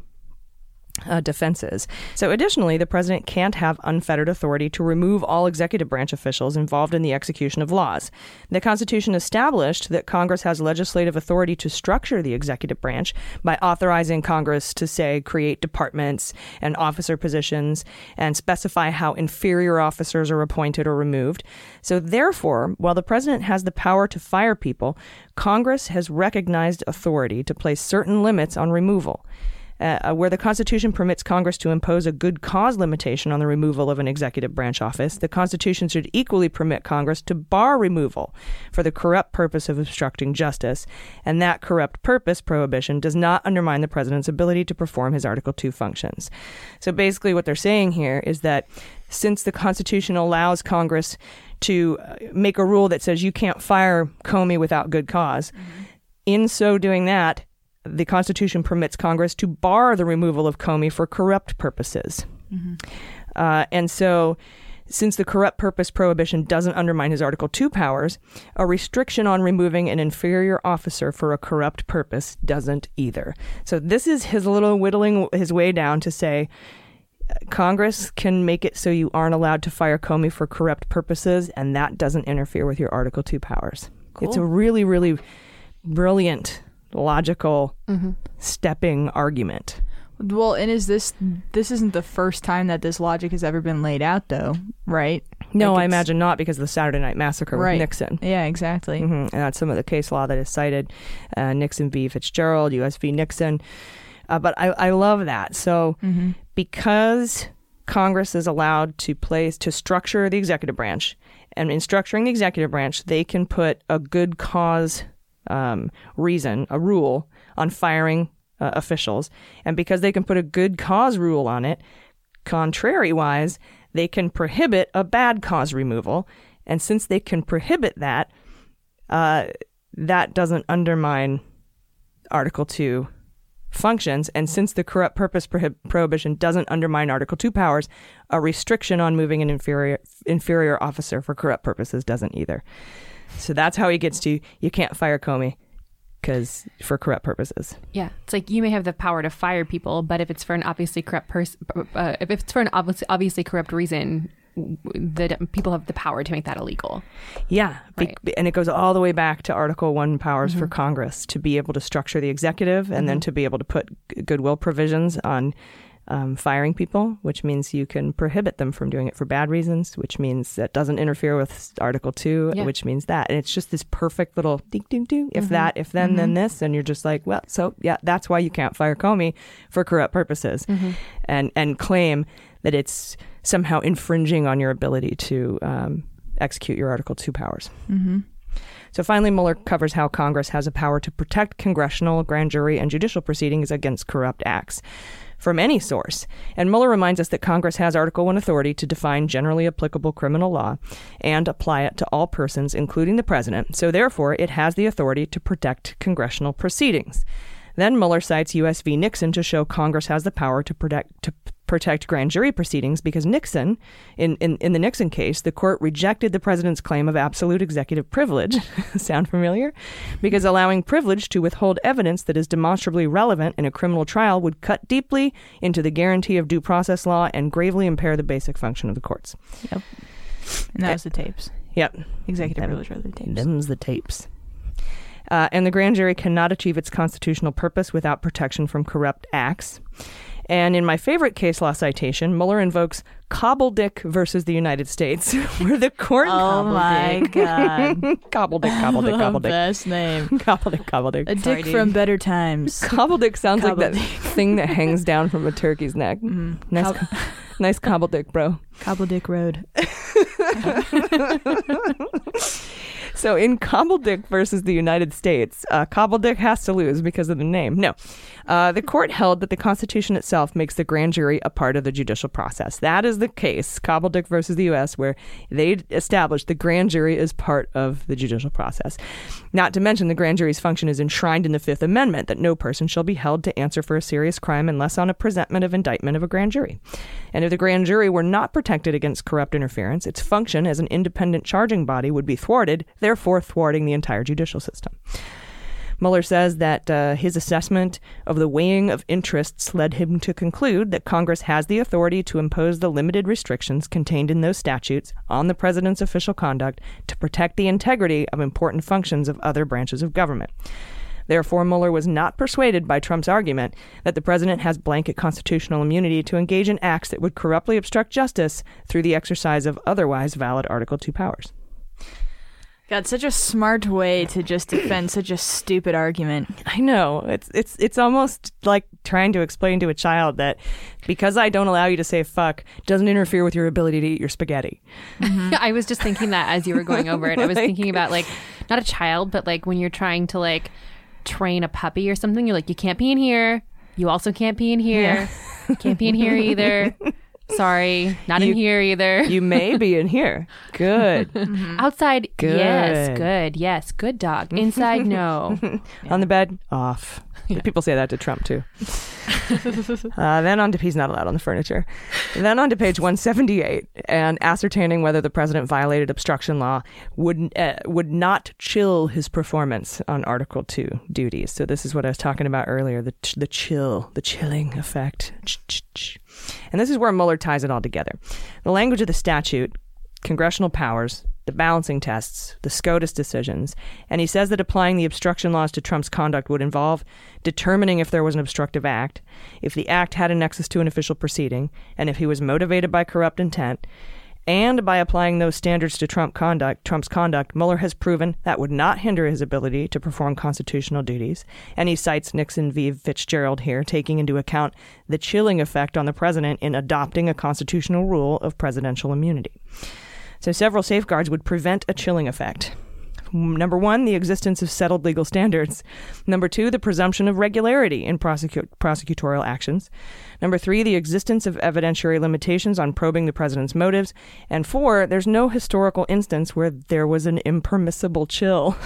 uh, defenses. So, additionally, the president can't have unfettered authority to remove all executive branch officials involved in the execution of laws. The Constitution established that Congress has legislative authority to structure the executive branch by authorizing Congress to, say, create departments and officer positions and specify how inferior officers are appointed or removed. So, therefore, while the president has the power to fire people, Congress has recognized authority to place certain limits on removal uh, where the Constitution permits Congress to impose a good cause limitation on the removal of an executive branch office, the Constitution should equally permit Congress to bar removal for the corrupt purpose of obstructing justice. And that corrupt purpose prohibition does not undermine the president's ability to perform his Article 2 functions. So basically, what they're saying here is that since the Constitution allows Congress to uh, make a rule that says you can't fire Comey without good because in so doing that, the Constitution permits Congress to bar the removal of Comey for corrupt purposes. Uh, and so, since the corrupt purpose prohibition doesn't undermine his Article 2 powers, a restriction on removing an inferior officer for a corrupt purpose doesn't either. So, this is his little whittling his way down to say Congress can make it so you aren't allowed to fire Comey for corrupt purposes, and that doesn't interfere with your Article 2 powers. It's a really, really brilliant, logical, Mhm. stepping argument. Well, and is this this isn't the first time that this logic has ever been laid out, though, right? No, Like I imagine not because of the Saturday Night Massacre Right. with Nixon. Yeah, exactly. hmm And that's some of the case law that is cited uh, Nixon v. Fitzgerald, U.S. v. Nixon. Uh, but I, I love that. So Mhm. because Congress is allowed to place, to structure the executive branch, and in structuring the executive branch, they can put a good cause um, reason, a rule on firing uh, officials. And because they can put a good cause rule on it, contrary wise, they can prohibit a bad cause removal. And since they can prohibit that, uh, that doesn't undermine Article 2 functions. And since the corrupt purpose prohib- prohibition doesn't undermine Article 2 powers, a restriction on moving an inferior, inferior officer for corrupt purposes doesn't either. So that's how he gets to you can't fire Comey because for corrupt purposes. Yeah, it's like you may have the power to fire people, but if it's for an obviously corrupt person, uh, if it's for an obviously, obviously corrupt reason, the people have the power to make that illegal. Yeah, be- and it goes all the way back to Article One powers for Congress to be able to structure the executive, and then to be able to put g- goodwill provisions on um, firing people, which means you can prohibit them from doing it for bad reasons, which means that doesn't interfere with Article 2, Yeah. which means that. And it's just this perfect little ding, ding, ding. If Mhm. that, if then, then Mhm. this. And you're just like, well, so yeah, that's why you can't fire Comey for corrupt purposes Mhm. and, and claim that it's somehow infringing on your ability to um, execute your Article 2 powers. Mm-hmm. So finally, Mueller covers how Congress has a power to protect congressional, grand jury, and judicial proceedings against corrupt acts from any source. And Mueller reminds us that Congress has Article 1 authority to define generally applicable criminal law and apply it to all persons, including the president. So therefore, it has the authority to protect congressional proceedings. Then Mueller cites U.S. v. Nixon to show Congress has the power to protect to protect grand jury proceedings because Nixon, in, in, in the Nixon case, the court rejected the president's claim of absolute executive privilege. Sound familiar? Because allowing privilege to withhold evidence that is demonstrably relevant in a criminal trial would cut deeply into the guarantee of due process law and gravely impair the basic function of the courts. Yep. And that was the tapes. Yep. Executive Them- privilege were the tapes. Them's the tapes. Uh, and the grand jury cannot achieve its constitutional purpose without protection from corrupt acts. And in my favorite case law citation, Mueller invokes Cobbledick versus the United States, where the court. Oh my God. Cobbledick, Cobbledick, Cobbledick. Best name. Cobbledick, Cobbledick. A dick from better times. Cobbledick sounds like that thing that hangs down from a turkey's neck. Nice, Cob- co- nice Cobbledick, bro. Cobbledick Road. So in Cobbledick versus the United States, uh, Cobbledick has to lose because of the name. No. Uh, the court held that the Constitution itself makes the grand jury a part of the judicial process. That is the case, Cobbledick versus the U.S., where they established the grand jury is part of the judicial process. Not to mention, the grand jury's function is enshrined in the Fifth Amendment that no person shall be held to answer for a serious crime unless on a presentment of indictment of a grand jury. And if the grand jury were not protected against corrupt interference, its function as an independent charging body would be thwarted, therefore thwarting the entire judicial system. Mueller says that uh, his assessment of the weighing of interests led him to conclude that Congress has the authority to impose the limited restrictions contained in those statutes on the president's official conduct to protect the integrity of important functions of other branches of government. Therefore, Mueller was not persuaded by Trump's argument that the president has blanket constitutional immunity to engage in acts that would corruptly obstruct justice through the exercise of otherwise valid Article II powers. God, such a smart way to just defend such a stupid argument. I know. It's it's it's almost like trying to explain to a child that because I don't allow you to say fuck doesn't interfere with your ability to eat your spaghetti. Mm-hmm. I was just thinking that as you were going over it. I was Like- thinking about like not a child, but like when you're trying to like train a puppy or something, you're like, you can't be in here. You also can't be in here. Can't be in here either. Sorry, not in here either. You may be in here. Good. Mm-hmm. Mm-hmm. Outside, yes, Good. good, yes, good dog. Inside, no. On the bed, off. People say that to Trump too. uh, then on to he's not allowed on the furniture. Then on to page 178, and ascertaining whether the president violated obstruction law would uh, would not chill his performance on Article Two duties. So this is what I was talking about earlier the ch- the chill, the chilling effect. Ch-ch-ch. And this is where Mueller ties it all together. The language of the statute, congressional powers, the balancing tests, the SCOTUS decisions, and he says that applying the obstruction laws to Trump's conduct would involve determining if there was an obstructive act, if the act had a nexus to an official proceeding, and if he was motivated by corrupt intent. And by applying those standards to Trump conduct, Trump's conduct, Mueller has proven that would not hinder his ability to perform constitutional duties. And he cites Nixon v. Fitzgerald here, taking into account the chilling effect on the president in adopting a constitutional rule of presidential immunity. So several safeguards would prevent a chilling effect. Number one, the existence of settled legal standards. Number two, the presumption of regularity in prosecu- prosecutorial actions. Number three, the existence of evidentiary limitations on probing the president's motives. And four, there's no historical instance where there was an impermissible chill.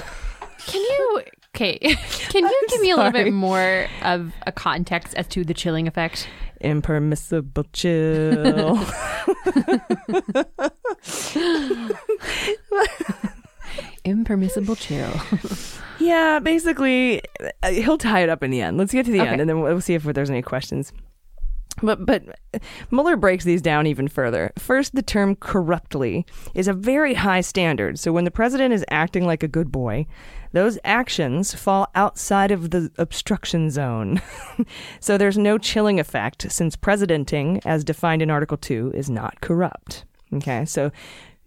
Can you? Okay, can you give me a little bit more of a context as to the chilling effect? Impermissible chill. Impermissible chill. Yeah, basically, uh, he'll tie it up in the end. Let's get to the Okay. end, and then we'll we'll see if there's any questions. But but Mueller breaks these down even further. First, the term corruptly is a very high standard. So when the president is acting like a good boy, those actions fall outside of the obstruction zone. so there's no chilling effect since presidenting, as defined in Article 2, is not corrupt. Okay, so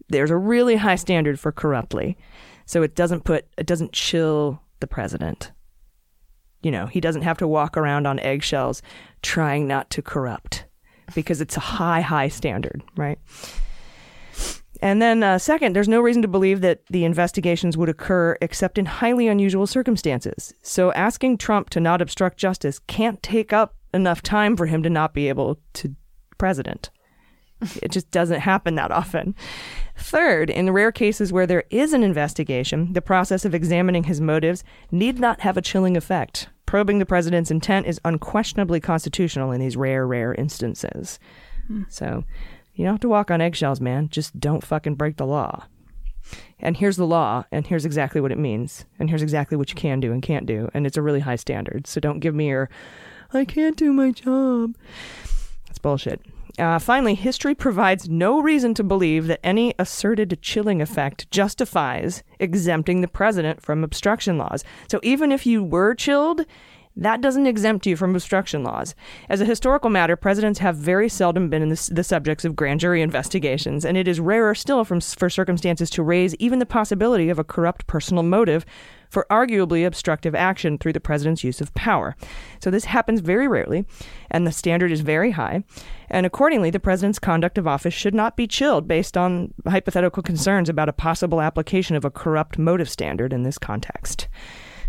there's a really high standard for corruptly. So it doesn't put it doesn't chill the president. You know, he doesn't have to walk around on eggshells trying not to corrupt because it's a high, high standard, right? And then, uh, second, there's no reason to believe that the investigations would occur except in highly unusual circumstances. So asking Trump to not obstruct justice can't take up enough time for him to not be able to president. It just doesn't happen that often. Third, in the rare cases where there is an investigation, the process of examining his motives need not have a chilling effect. Probing the president's intent is unquestionably constitutional in these rare, rare instances. Hmm. So, you don't have to walk on eggshells, man. Just don't fucking break the law. And here's the law, and here's exactly what it means, and here's exactly what you can do and can't do, and it's a really high standard. So don't give me your, I can't do my job. That's bullshit. Uh, finally, history provides no reason to believe that any asserted chilling effect justifies exempting the president from obstruction laws. So even if you were chilled, that doesn't exempt you from obstruction laws. As a historical matter, presidents have very seldom been the, the, subjects of grand jury investigations, and it is rarer still from, for circumstances to raise even the possibility of a corrupt personal motive for arguably obstructive action through the president's use of power. So this happens very rarely, and the standard is very high. And accordingly, the president's conduct of office should not be chilled based on hypothetical concerns about a possible application of a corrupt motive standard in this context.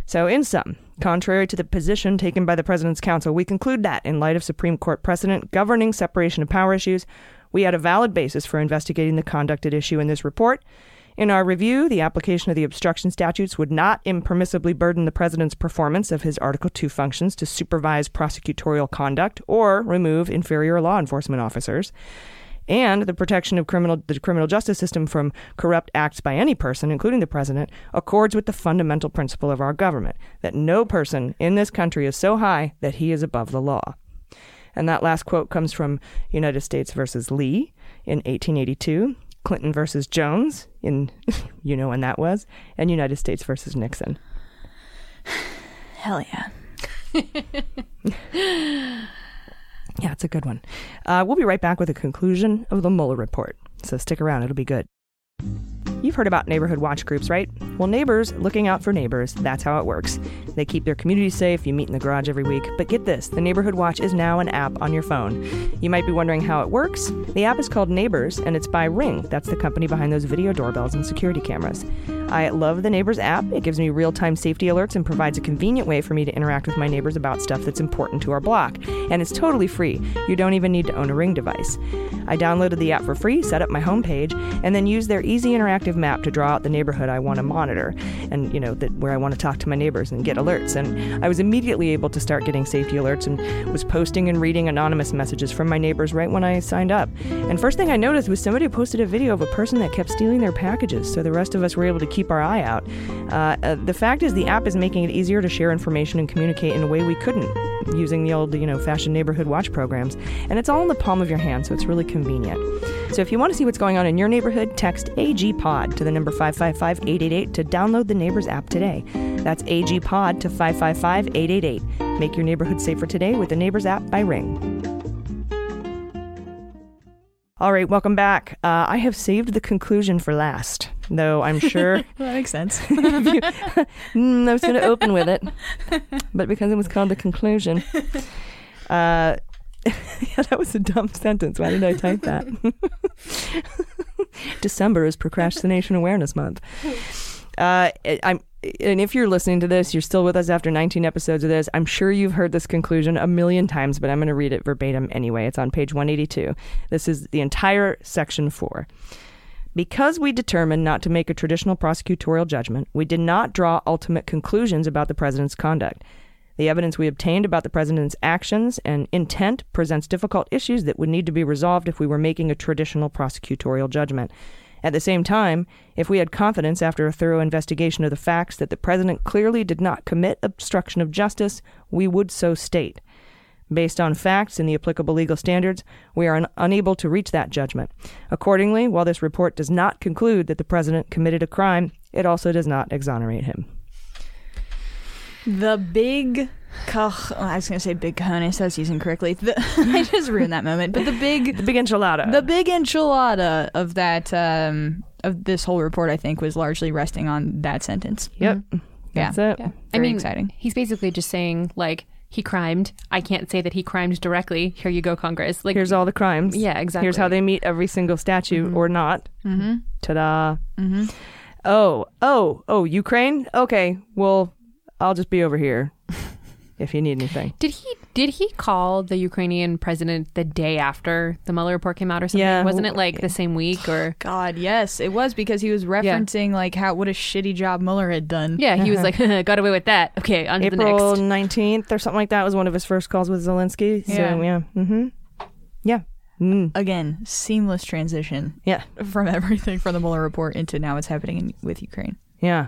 So, in sum, contrary to the position taken by the President's Counsel, we conclude that, in light of Supreme Court precedent governing separation of power issues, we had a valid basis for investigating the conduct at issue in this report. In our review, the application of the obstruction statutes would not impermissibly burden the President's performance of his Article 2 functions to supervise prosecutorial conduct or remove inferior law enforcement officers and the protection of criminal the criminal justice system from corrupt acts by any person, including the president, accords with the fundamental principle of our government that no person in this country is so high that he is above the law. And that last quote comes from United States versus Lee in 1882, Clinton versus Jones in you know when that was, and United States versus Nixon. Hell yeah. Yeah, it's a good one. Uh, we'll be right back with a conclusion of the Mueller report. So stick around, it'll be good. You've heard about neighborhood watch groups, right? Well, neighbors looking out for neighbors, that's how it works. They keep their community safe, you meet in the garage every week. But get this the Neighborhood Watch is now an app on your phone. You might be wondering how it works. The app is called Neighbors, and it's by Ring. That's the company behind those video doorbells and security cameras. I love the Neighbors app. It gives me real time safety alerts and provides a convenient way for me to interact with my neighbors about stuff that's important to our block. And it's totally free. You don't even need to own a Ring device. I downloaded the app for free, set up my homepage, and then used their easy interactive map to draw out the neighborhood I want to monitor and, you know, that where I want to talk to my neighbors and get alerts. And I was immediately able to start getting safety alerts and was posting and reading anonymous messages from my neighbors right when I signed up. And first thing I noticed was somebody posted a video of a person that kept stealing their packages, so the rest of us were able to keep our eye out. Uh, uh, the fact is, the app is making it easier to share information and communicate in a way we couldn't using the old, you know, fashioned neighborhood watch programs. And it's all in the palm of your hand, so it's really convenient. So if you want to see what's going on in your neighborhood, text To the number 555 888 to download the Neighbors app today. That's AGPOD to 555 888. Make your neighborhood safer today with the Neighbors app by Ring. All right, welcome back. Uh, I have saved the conclusion for last, though I'm sure. well, that makes sense. you, mm, I was going to open with it, but because it was called the conclusion. Uh, yeah, that was a dumb sentence. Why did I type that? December is Procrastination Awareness Month. Uh, I'm, and if you're listening to this, you're still with us after 19 episodes of this. I'm sure you've heard this conclusion a million times, but I'm going to read it verbatim anyway. It's on page 182. This is the entire section four. Because we determined not to make a traditional prosecutorial judgment, we did not draw ultimate conclusions about the president's conduct. The evidence we obtained about the president's actions and intent presents difficult issues that would need to be resolved if we were making a traditional prosecutorial judgment. At the same time, if we had confidence after a thorough investigation of the facts that the president clearly did not commit obstruction of justice, we would so state. Based on facts and the applicable legal standards, we are un- unable to reach that judgment. Accordingly, while this report does not conclude that the president committed a crime, it also does not exonerate him. The big, caj- oh, I was going to say big cojones. I was using correctly. The, I just ruined that moment. But the big, the big enchilada, the big enchilada of that um, of this whole report, I think, was largely resting on that sentence. Yep, yeah, that's it. Yeah. Very I mean, exciting. He's basically just saying like he crimed. I can't say that he crimed directly. Here you go, Congress. Like Here's all the crimes. Yeah, exactly. Here's how they meet every single statute or not. Mm-hmm. Ta-da. Mm-hmm. Oh, oh, oh, Ukraine? Okay, well, I'll just be over here if you need anything. Did he did he call the Ukrainian president the day after the Mueller report came out or something? Yeah. Wasn't it like the same week or God, yes, it was because he was referencing like how what a shitty job Mueller had done. Yeah, he was like, got away with that. Okay, on to the April next. 19th or something like that was one of his first calls with Zelensky. So, Yeah. yeah. Mm-hmm. Yeah. Mm. Again, seamless transition. Yeah. From everything from the Mueller report into now what's happening in, with Ukraine. Yeah.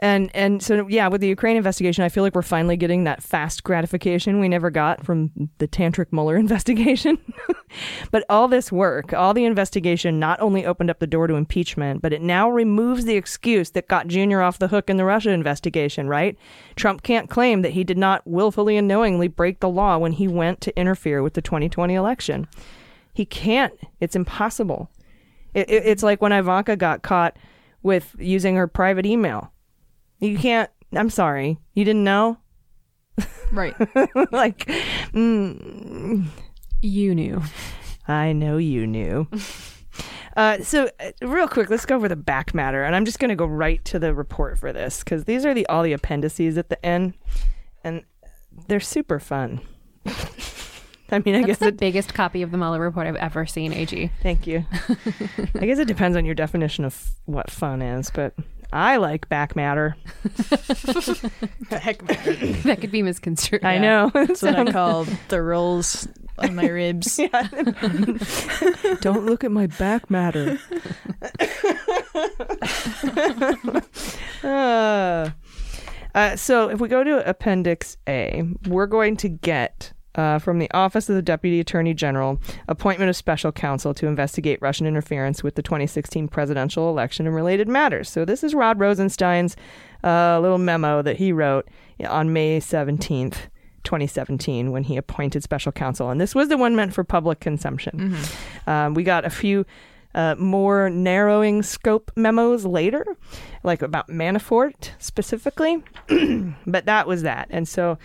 And and so yeah, with the Ukraine investigation, I feel like we're finally getting that fast gratification we never got from the Tantric Mueller investigation. but all this work, all the investigation not only opened up the door to impeachment, but it now removes the excuse that got Junior off the hook in the Russia investigation, right? Trump can't claim that he did not willfully and knowingly break the law when he went to interfere with the 2020 election. He can't. It's impossible. It, it, it's like when Ivanka got caught with using her private email. You can't. I'm sorry. You didn't know? Right. like, mm, you knew. I know you knew. Uh, so, uh, real quick, let's go over the back matter, and I'm just going to go right to the report for this because these are the all the appendices at the end, and they're super fun. I mean, I That's guess the it, biggest copy of the Mueller report I've ever seen. Ag. Thank you. I guess it depends on your definition of what fun is, but I like back matter. back matter. that could be misconstrued. I know. That's what I call the rolls on my ribs. Don't look at my back matter. uh, uh, so if we go to Appendix A, we're going to get uh, from the Office of the Deputy Attorney General appointment of special counsel to investigate Russian interference with the 2016 presidential election and related matters. So this is Rod Rosenstein's uh, little memo that he wrote on May 17th. 2017 when he appointed special counsel and this was the one meant for public consumption um, we got a few uh, more narrowing scope memos later, like about Manafort specifically. but that was that. And so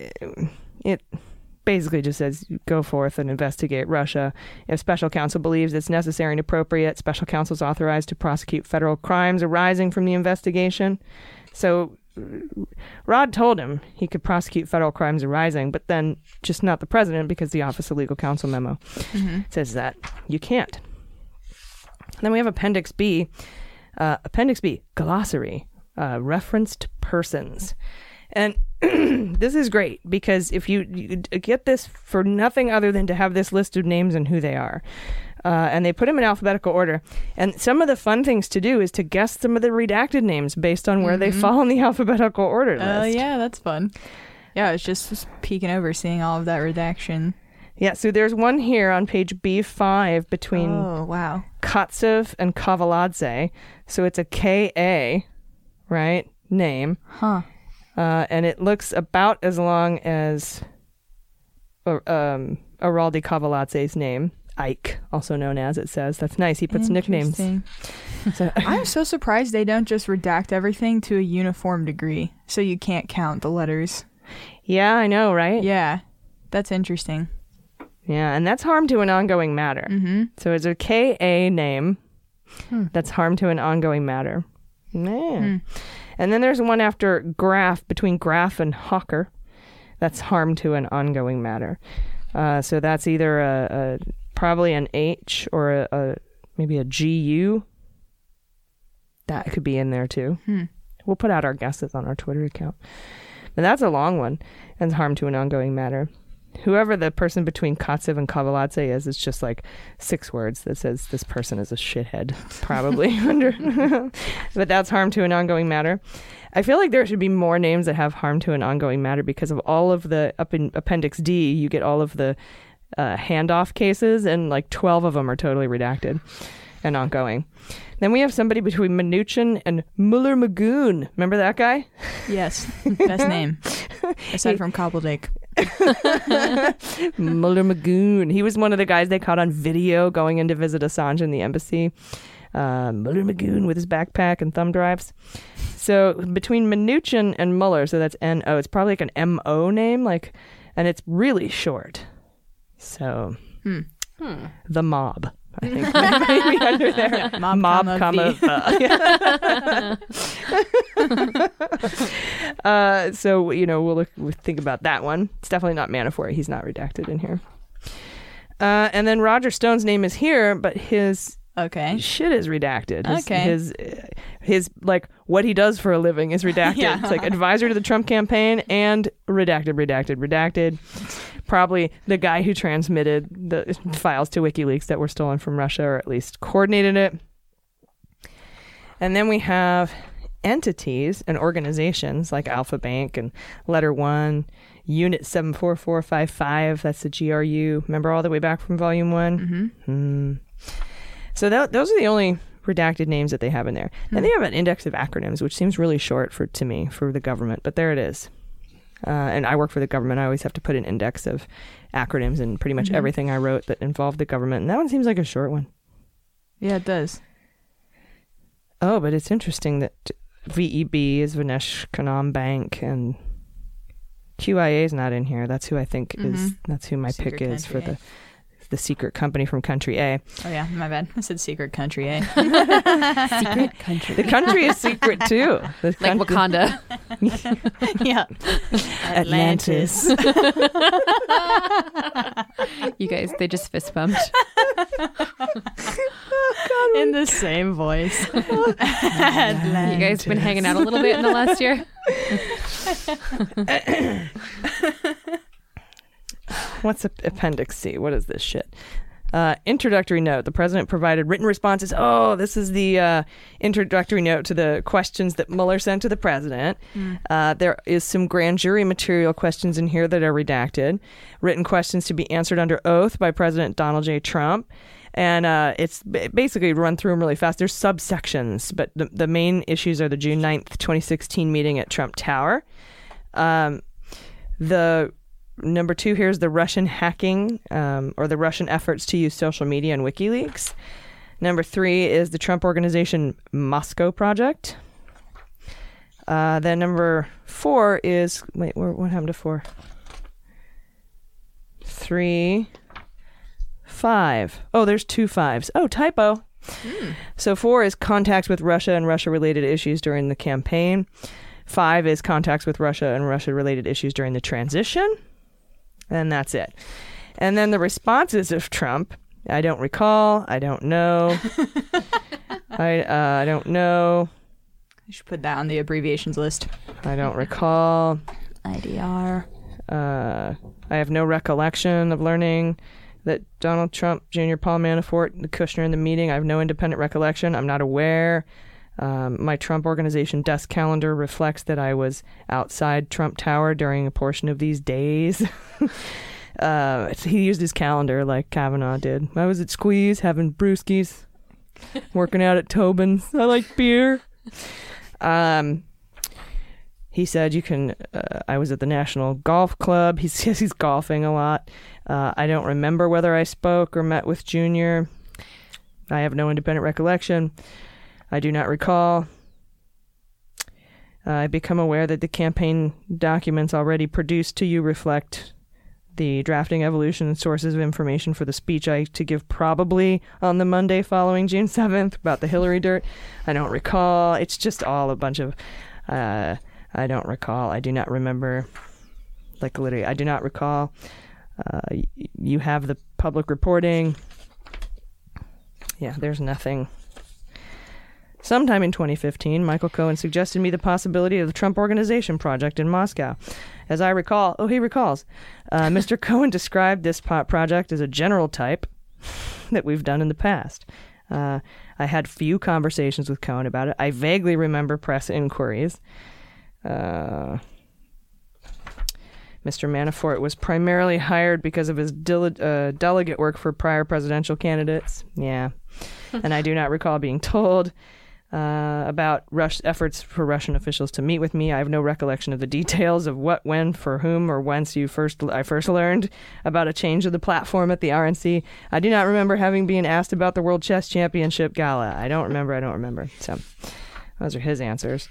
uh, it basically just says go forth and investigate Russia. If special counsel believes it's necessary and appropriate, special counsel is authorized to prosecute federal crimes arising from the investigation. So Rod told him he could prosecute federal crimes arising, but then just not the president because the Office of Legal Counsel memo Mhm. says that you can't. Then we have Appendix B. Uh, Appendix B, glossary, uh, referenced persons. And this is great because if you, you get this for nothing other than to have this list of names and who they are. Uh, and they put them in alphabetical order. And some of the fun things to do is to guess some of the redacted names based on where they Mhm. fall in the alphabetical order list. Oh yeah, that's fun. Yeah, it's just, just peeking over, seeing all of that redaction. Yeah, so there's one here on page B5 between Oh wow. Katsyv and Kaveladze. So it's a K-A, right, name. Huh. Uh, and it looks about as long as uh, um, Irakly Kaveladze's name. Ike, also known as it says. That's nice. He puts nicknames. So- I'm so surprised they don't just redact everything to a uniform degree, so you can't count the letters. Yeah, I know, right? Yeah, that's interesting. Yeah, and that's harm to an ongoing matter. Mm-hmm. So it's a K-A name Hmm. that's harm to an ongoing matter. Yeah. Hmm. And then there's one after Graf, between Graf and Hawker. That's harm to an ongoing matter. Uh, so that's either a, a probably an H or a, a maybe a GU. That could be in there too. Hmm. We'll put out our guesses on our Twitter account. But that's a long one and harm to an ongoing matter. Whoever the person between Katsyv and Kaveladze is, it's just like six words that says this person is a shithead, probably. under, but that's harm to an ongoing matter. I feel like there should be more names that have harm to an ongoing matter because of all of the up in Appendix D, you get all of the uh, handoff cases, and like 12 of them are totally redacted and ongoing. Then we have somebody between Mnuchin and Müller-Maguhn. Remember that guy? Yes, best name aside from Cobbledick. Müller-Maguhn. He was one of the guys they caught on video going in to visit Assange in the embassy. Uh, Müller-Maguhn with his backpack and thumb drives. So between Mnuchin and Muller, so that's N O. It's probably like an M O name, like, and it's really short. So Hmm. the mob. I think maybe under there. Mob, mob comma, comma. uh, uh, so you know we'll, look, we'll think about that one. It's definitely not Manafort. He's not redacted in here. Uh, and then Roger Stone's name is here, but his okay shit is redacted. His, Okay. his his like what he does for a living is redacted. Yeah. It's like advisor to the Trump campaign and redacted, redacted, redacted. Probably the guy who transmitted the files to WikiLeaks that were stolen from Russia, or at least coordinated it. And then we have entities and organizations like Alfa Bank and LetterOne, Unit 74455, that's the GRU. Remember all the way back from Volume One? Mm-hmm. So that, those are the only redacted names that they have in there. Then they have an index of acronyms, which seems really short for to me for the government, but there it is. Uh, and I work for the government. I always have to put an index of acronyms in pretty much Mhm. everything I wrote that involved the government. And that one seems like a short one. Yeah, it does. Oh, but it's interesting that VEB is Vnesheconombank and QIA is not in here. That's who I think is. Mhm. That's who my Secret pick is for the the secret company from country A. Oh yeah, my bad. I said secret country, A. Secret country. The country is secret too. The Like Wakanda. yeah. Atlantis. you guys, they just fist bumped. Oh, in the same voice. Atlantis. You guys been hanging out a little bit in the last year? What's ap- Appendix C? What is this shit? Uh, introductory note. The president provided written responses. Oh, this is the uh, introductory note to the questions that Mueller sent to the president. Mm. Uh, there is some grand jury material questions in here that are redacted. Written questions to be answered under oath by President Donald J. Trump. And uh, it's basically run through them really fast. There's subsections, but the, the main issues are the June 9th, 2016 meeting at Trump Tower. Um, the number two here is the Russian hacking um, or the Russian efforts to use social media and WikiLeaks. Number three is the Trump Organization Moscow Project. Uh, then number four is wait, where, what happened to four? Three, five. Oh, there's two fives. Oh, typo. So four is contacts with Russia and Russia-related issues during the campaign. Five is contacts with Russia and Russia-related issues during the transition. And that's it. And then the responses of Trump, I don't recall, I don't know. I uh, I don't know. I should put that on the abbreviations list. I don't recall. IDR. Uh, I have no recollection of learning that Donald Trump Jr., Paul Manafort, the Kushner in the meeting. I have no independent recollection. I'm not aware. Um, my Trump organization desk calendar reflects that I was outside Trump Tower during a portion of these days. uh, he used his calendar like Kavanaugh did. I was at Squeeze having brewskis, working out at Tobin's. I like beer. Um, he said you can. Uh, I was at the National Golf Club. He says he's golfing a lot. Uh, I don't remember whether I spoke or met with Junior. I have no independent recollection. I do not recall. Uh, I become aware that the campaign documents already produced to you reflect the drafting evolution and sources of information for the speech I to give probably on the Monday following June 7th about the Hillary dirt. I don't recall. It's just all a bunch of uh, I don't recall. I do not remember. Like literally, I do not recall. Uh, y- you have the public reporting. Yeah, there's nothing. Sometime in 2015, Michael Cohen suggested me the possibility of the Trump Organization project in Moscow. As I recall, oh, he recalls, uh, Mr. Cohen described this project as a general type that we've done in the past. Uh, I had few conversations with Cohen about it. I vaguely remember press inquiries. Uh, Mr. Manafort was primarily hired because of his dele- uh, delegate work for prior presidential candidates. Yeah. and I do not recall being told uh, about Rush- efforts for Russian officials to meet with me. I have no recollection of the details of what, when, for whom, or whence you first I first learned about a change of the platform at the RNC. I do not remember having been asked about the World Chess Championship gala. I don't remember. I don't remember. So those are his answers.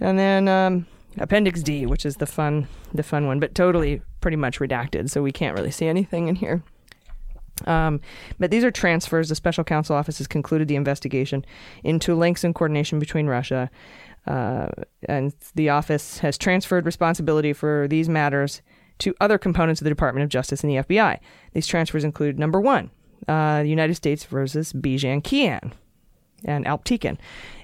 And then um, Appendix D, which is the fun, the fun one, but totally pretty much redacted, so we can't really see anything in here. Um, but these are transfers. The special counsel office has concluded the investigation into links and coordination between Russia, uh, and the office has transferred responsibility for these matters to other components of the Department of Justice and the FBI. These transfers include number one, uh, the United States versus Bijan Kian and Alptekin.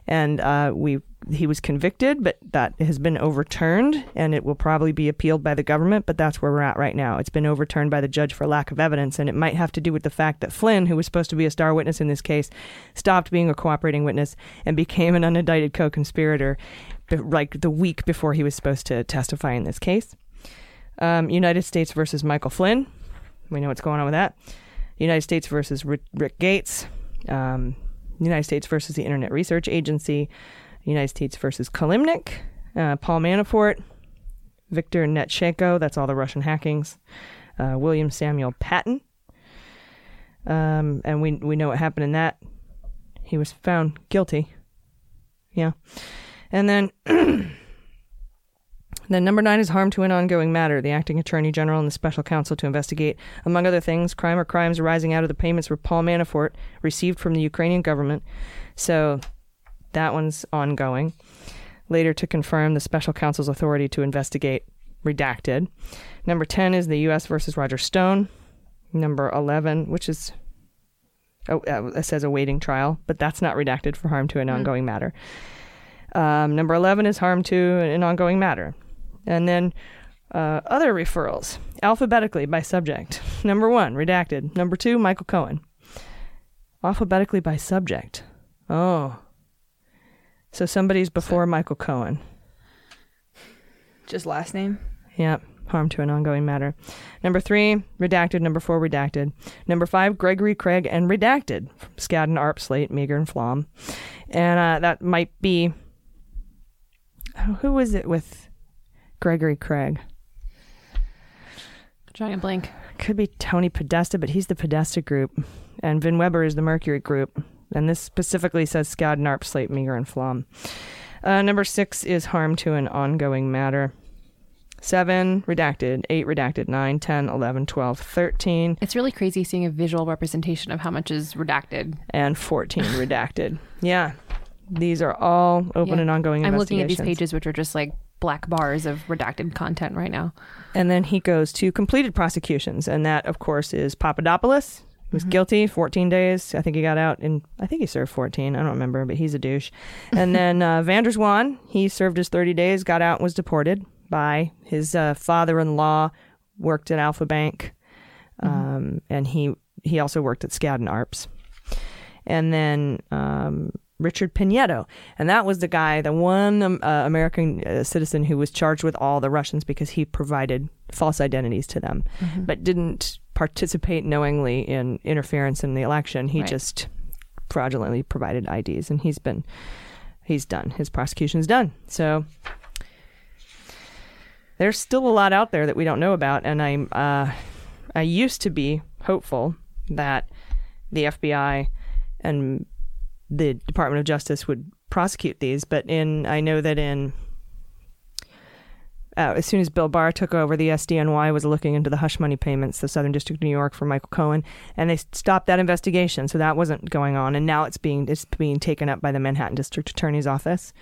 And uh, we he was convicted, but that has been overturned, and it will probably be appealed by the government. But that's where we're at right now. It's been overturned by the judge for lack of evidence, and it might have to do with the fact that Flynn, who was supposed to be a star witness in this case, stopped being a cooperating witness and became an unindicted co-conspirator, like the week before he was supposed to testify in this case. Um, United States versus Michael Flynn. We know what's going on with that. United States versus Rick, Gates. Um, United States versus the Internet Research Agency, United States versus Kilimnik, uh, Paul Manafort, Victor Netyksho, that's all the Russian hackings, uh, William Samuel Patten. Um, and we, we know what happened in that. He was found guilty. Yeah. And then Then number nine is harm to an ongoing matter. The acting attorney general and the special counsel to investigate, among other things, crime or crimes arising out of the payments for Paul Manafort received from the Ukrainian government. So that one's ongoing. Later to confirm the special counsel's authority to investigate, redacted. Number 10 is the U.S. versus Roger Stone. Number 11, which is oh, uh, it says awaiting trial, but that's not redacted for harm to an mm. ongoing matter. Um, number 11 is harm to an ongoing matter. And then uh, other referrals, alphabetically by subject. Number one, redacted. Number two, Michael Cohen. Alphabetically by subject. Oh. So somebody's before Michael Cohen. Just last name? Yeah. Harm to an ongoing matter. Number three, redacted. Number four, redacted. Number five, Gregory Craig and redacted. Skadden, Arp, Slate, Meagher, and Flom. And uh, that might be. Who was it with Gregory Craig. Giant blank. Could be Tony Podesta, but he's the Podesta group. And Vin Weber is the Mercury group. And this specifically says Skadden, Arp, Slate, Meagher, and Flom. Uh, number six is harm to an ongoing matter. Seven, redacted. Eight, redacted. Nine, 10, 11, 12, 13. It's really crazy seeing a visual representation of how much is redacted. And 14, redacted. Yeah. These are all open yeah. and ongoing I'm looking at these pages, which are just like black bars of redacted content right now. And then he goes to completed prosecutions, and that, of course, is Papadopoulos. He was mm-hmm. guilty, 14 days. I think he got out in, I think he served 14. I don't remember, but he's a douche. And then uh, Van der Zwaan, he served his 30 days, got out, and was deported by his uh, father in law, worked at Alfa Bank, mm-hmm. um, and he, he also worked at Skadden Arps. And then um, Richard Pinedo. And that was the guy, the one um, uh, American uh, citizen who was charged with all the Russians because he provided false identities to them, mm-hmm. but didn't participate knowingly in interference in the election. He right. just fraudulently provided IDs, and he's been, he's done. His prosecution's done. So there's still a lot out there that we don't know about, and I'm, uh, I used to be hopeful that the FBI and the Department of Justice would prosecute these, but in I know that in uh, as soon as Bill Barr took over, the SDNY was looking into the hush money payments, the Southern District of New York for Michael Cohen, and they stopped that investigation, so that wasn't going on, and now it's being it's being taken up by the Manhattan District Attorney's Office.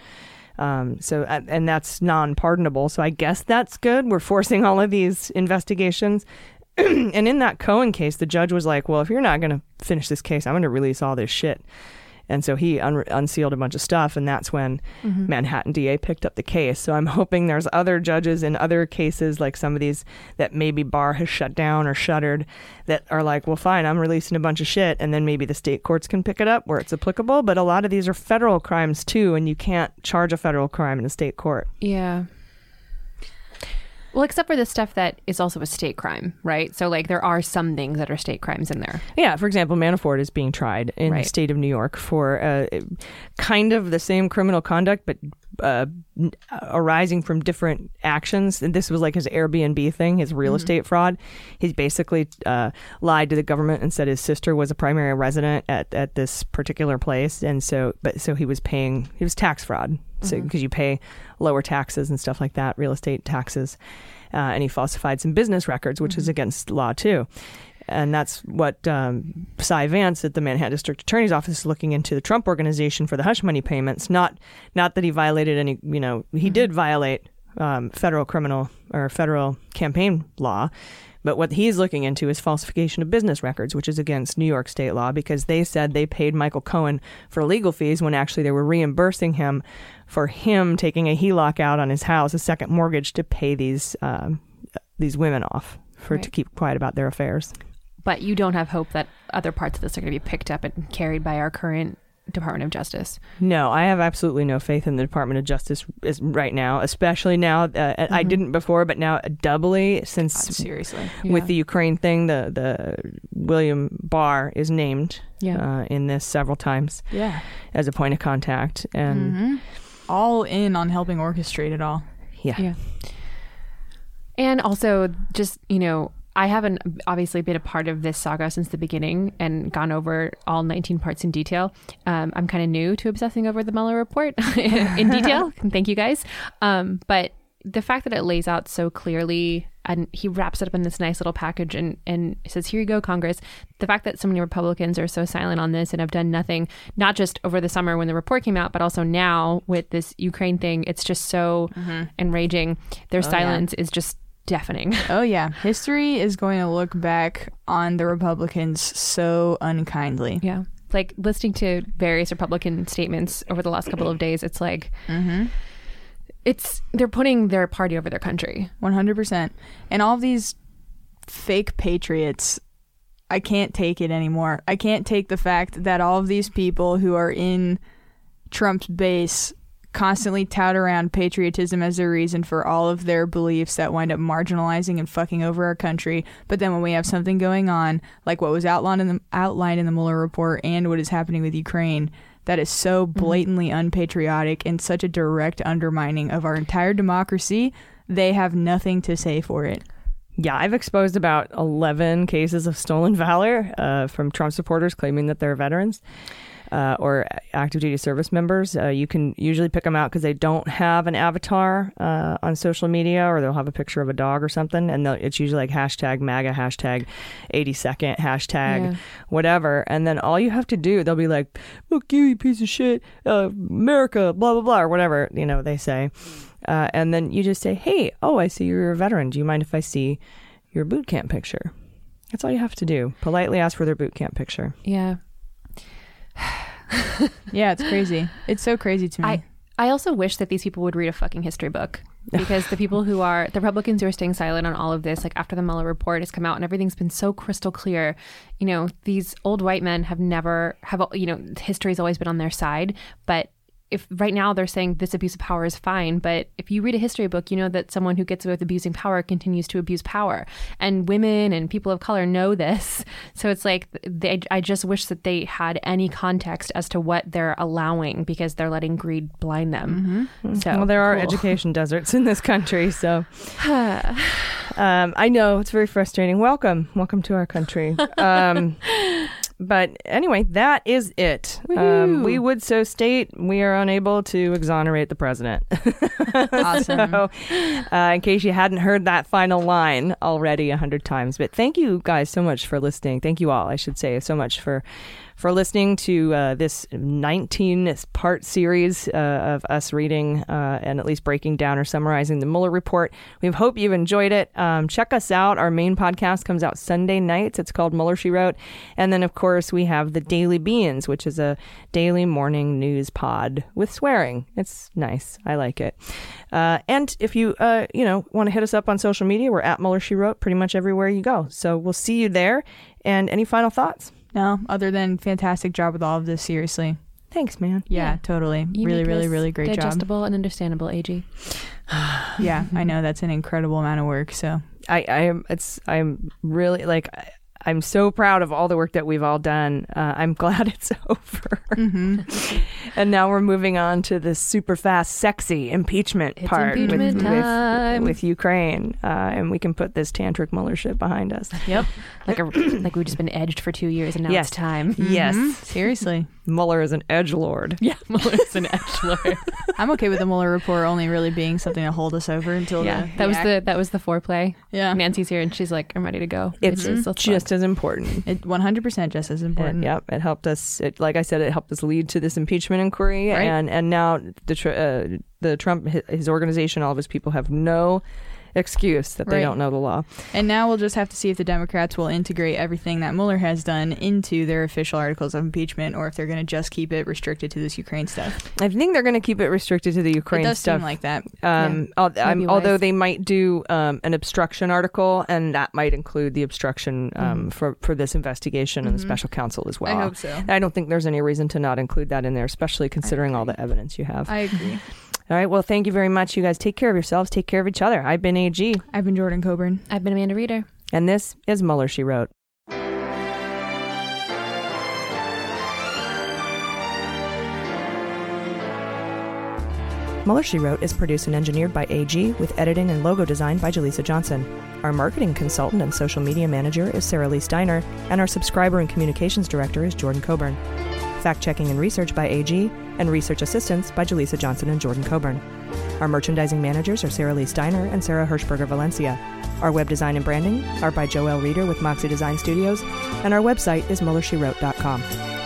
Um, so uh, and that's non-pardonable. So I guess that's good. We're forcing all of these investigations. and in that Cohen case, the judge was like, "Well, if you're not going to finish this case, I'm going to release all this shit." And so he un- unsealed a bunch of stuff, and that's when Mhm. Manhattan DA picked up the case. So I'm hoping there's other judges in other cases, like some of these that maybe Barr has shut down or shuttered, that are like, well, fine, I'm releasing a bunch of shit, and then maybe the state courts can pick it up where it's applicable. But a lot of these are federal crimes too, and you can't charge a federal crime in a state court. Yeah. Well, except for the stuff that is also a state crime, right? So, like, there are some things that are state crimes in there. Yeah, for example, Manafort is being tried in Right. the state of New York for uh, kind of the same criminal conduct, but uh, arising from different actions. And this was like his Airbnb thing, his real Mhm. estate fraud. He's basically uh, lied to the government and said his sister was a primary resident at, at this particular place, and so but so he was paying he was tax fraud. So because you pay lower taxes and stuff like that, real estate taxes, uh, and he falsified some business records, which is against law too. And that's what um, Cy Vance at the Manhattan District Attorney's Office is looking into the Trump Organization for the hush money payments. Not not that he violated any, you know, he did violate um, federal criminal or federal campaign law. But what he's looking into is falsification of business records, which is against New York state law because they said they paid Michael Cohen for legal fees when actually they were reimbursing him for him taking a HELOC out on his house, a second mortgage, to pay these um, these women off for to keep quiet about their affairs. But you don't have hope that other parts of this are going to be picked up and carried by our current Department of Justice. No, I have absolutely no faith in the Department of Justice is right now, especially now. Uh, I Mhm. didn't before, but now doubly since seriously with Yeah. the Ukraine thing, the the William Barr is named Yeah. uh, in this several times. Yeah. as a point of contact, and Mhm. all in on helping orchestrate it all. yeah. Yeah. And also, just, you know, I haven't obviously been a part of this saga since the beginning and gone over all 19 parts in detail. Um, I'm kind of new to obsessing over the Mueller report in detail. Thank you guys. Um, but the fact that it lays out so clearly and he wraps it up in this nice little package and, and says, Here you go, Congress. The fact that so many Republicans are so silent on this and have done nothing, not just over the summer when the report came out, but also now with this Ukraine thing, it's just so enraging. Their Oh, yeah. silence is just deafening. Oh yeah, history is going to look back on the Republicans so unkindly. Yeah. Like listening to various Republican statements over the last couple of days, it's like Mm-hmm. it's they're putting their party over their country. One hundred percent. And all these fake patriots, I can't take it anymore. I can't take the fact that all of these people who are in Trump's base constantly tout around patriotism as a reason for all of their beliefs that wind up marginalizing and fucking over our country. But then when we have something going on, like what was outlined in the outlined in the Mueller report and what is happening with Ukraine, that is so blatantly unpatriotic and such a direct undermining of our entire democracy, they have nothing to say for it. Yeah, I've exposed about 11 cases of stolen valor uh, from Trump supporters claiming that they're veterans uh, or active duty service members. Uh, you can usually pick them out because they don't have an avatar uh, on social media or they'll have a picture of a dog or something. And it's usually like hashtag MAGA, hashtag 82nd, hashtag Yeah. whatever. And then all you have to do, they'll be like, fuck you, you piece of shit, uh, America, blah, blah, blah, or whatever, you know, they say. Uh, and then you just say, hey, oh, I see you're a veteran. Do you mind if I see your boot camp picture? That's all you have to do. Politely ask for their boot camp picture. Yeah. Yeah, it's crazy. It's so crazy to me. I I also wish that these people would read a fucking history book because the people who are the Republicans who are staying silent on all of this, like after the Mueller report has come out and everything's been so crystal clear, you know, these old white men have never have you know history's always been on their side, but if right now they're saying this abuse of power is fine, but if you read a history book, you know that someone who gets away with abusing power continues to abuse power, and women and people of color know this. So it's like they, I just wish that they had any context as to what they're allowing because they're letting greed blind them. So well, there are cool. education deserts in this country, so um, I know it's very frustrating. Welcome, welcome to our country. Um, but anyway, that is it. Um, we would so state we are unable to exonerate the president. Awesome. so, uh, in case you hadn't heard that final line already a hundred times, but thank you guys so much for listening. Thank you all, I should say, so much for for listening to uh, this 19 part series uh, of us reading uh, and at least breaking down or summarizing the Mueller report. We hope you've enjoyed it. Um, check us out. Our main podcast comes out Sunday nights. It's called Mueller She Wrote. And then, of course, we have the Daily Beans, which is a daily morning news pod with swearing. It's nice. I like it. Uh, and if you, uh, you know, want to hit us up on social media, we're at Mueller She Wrote pretty much everywhere you go. So we'll see you there. And any final thoughts? No, other than fantastic job with all of this. Seriously. Thanks, man. Yeah, Yeah. totally. You really, really, really great job. digestible and understandable, AG. yeah, I know that's an incredible amount of work. So I, I am it's I'm really like I, I'm so proud of all the work that we've all done. Uh, I'm glad it's over. and now we're moving on to the super fast, sexy impeachment It's part impeachment with, time. with with Ukraine, uh, and we can put this tantric Mueller shit behind us. Yep. Like a like we've just been edged for two years and now Yes. it's time. Yes, seriously, Mueller is an edge lord. Yeah, Mueller is an edge lord. I'm okay with the Mueller report only really being something to hold us over until yeah, the, that was the that was the foreplay. Yeah. Nancy's here and she's like, I'm ready to go. It's Bitches, let's just fuck. As important. it 100% just as And, important. yep, it helped us. It, like I said, it helped us lead to this impeachment inquiry, Right. and and now the uh, the Trump his organization, all of his people have no excuse that they Right. don't know the law. And now we'll just have to see if the Democrats will integrate everything that Mueller has done into their official articles of impeachment, or if they're going to just keep it restricted to this Ukraine stuff. I think they're going to keep it restricted to the Ukraine stuff. it does stuff. seem like that. um, al- I'm- although they might do um, an obstruction article, and that might include the obstruction um, for for this investigation and the special counsel as well. Mm-hmm. I hope so. I don't think there's any reason to not include that in there, especially considering all the evidence you have. I agree. all right. Well, thank you very much. You guys take care of yourselves. Take care of each other. I've been AG, I've been Jordan Coburn. I've been Amanda Reeder. and this is Mueller. She wrote. Mueller She Wrote is produced and engineered by AG with editing and logo design by Jaleesa Johnson. Our marketing consultant and social media manager is Sarah Lee Steiner, and our subscriber and communications director is Jordan Coburn. Fact checking and research by AG, and research assistance by Jaleesa Johnson and Jordan Coburn. Our merchandising managers are Sarah Lee Steiner and Sarah Hirschberger Valencia. Our web design and branding are by Joelle Reeder with Moxie Design Studios, and our website is MuellerSheWrote.com.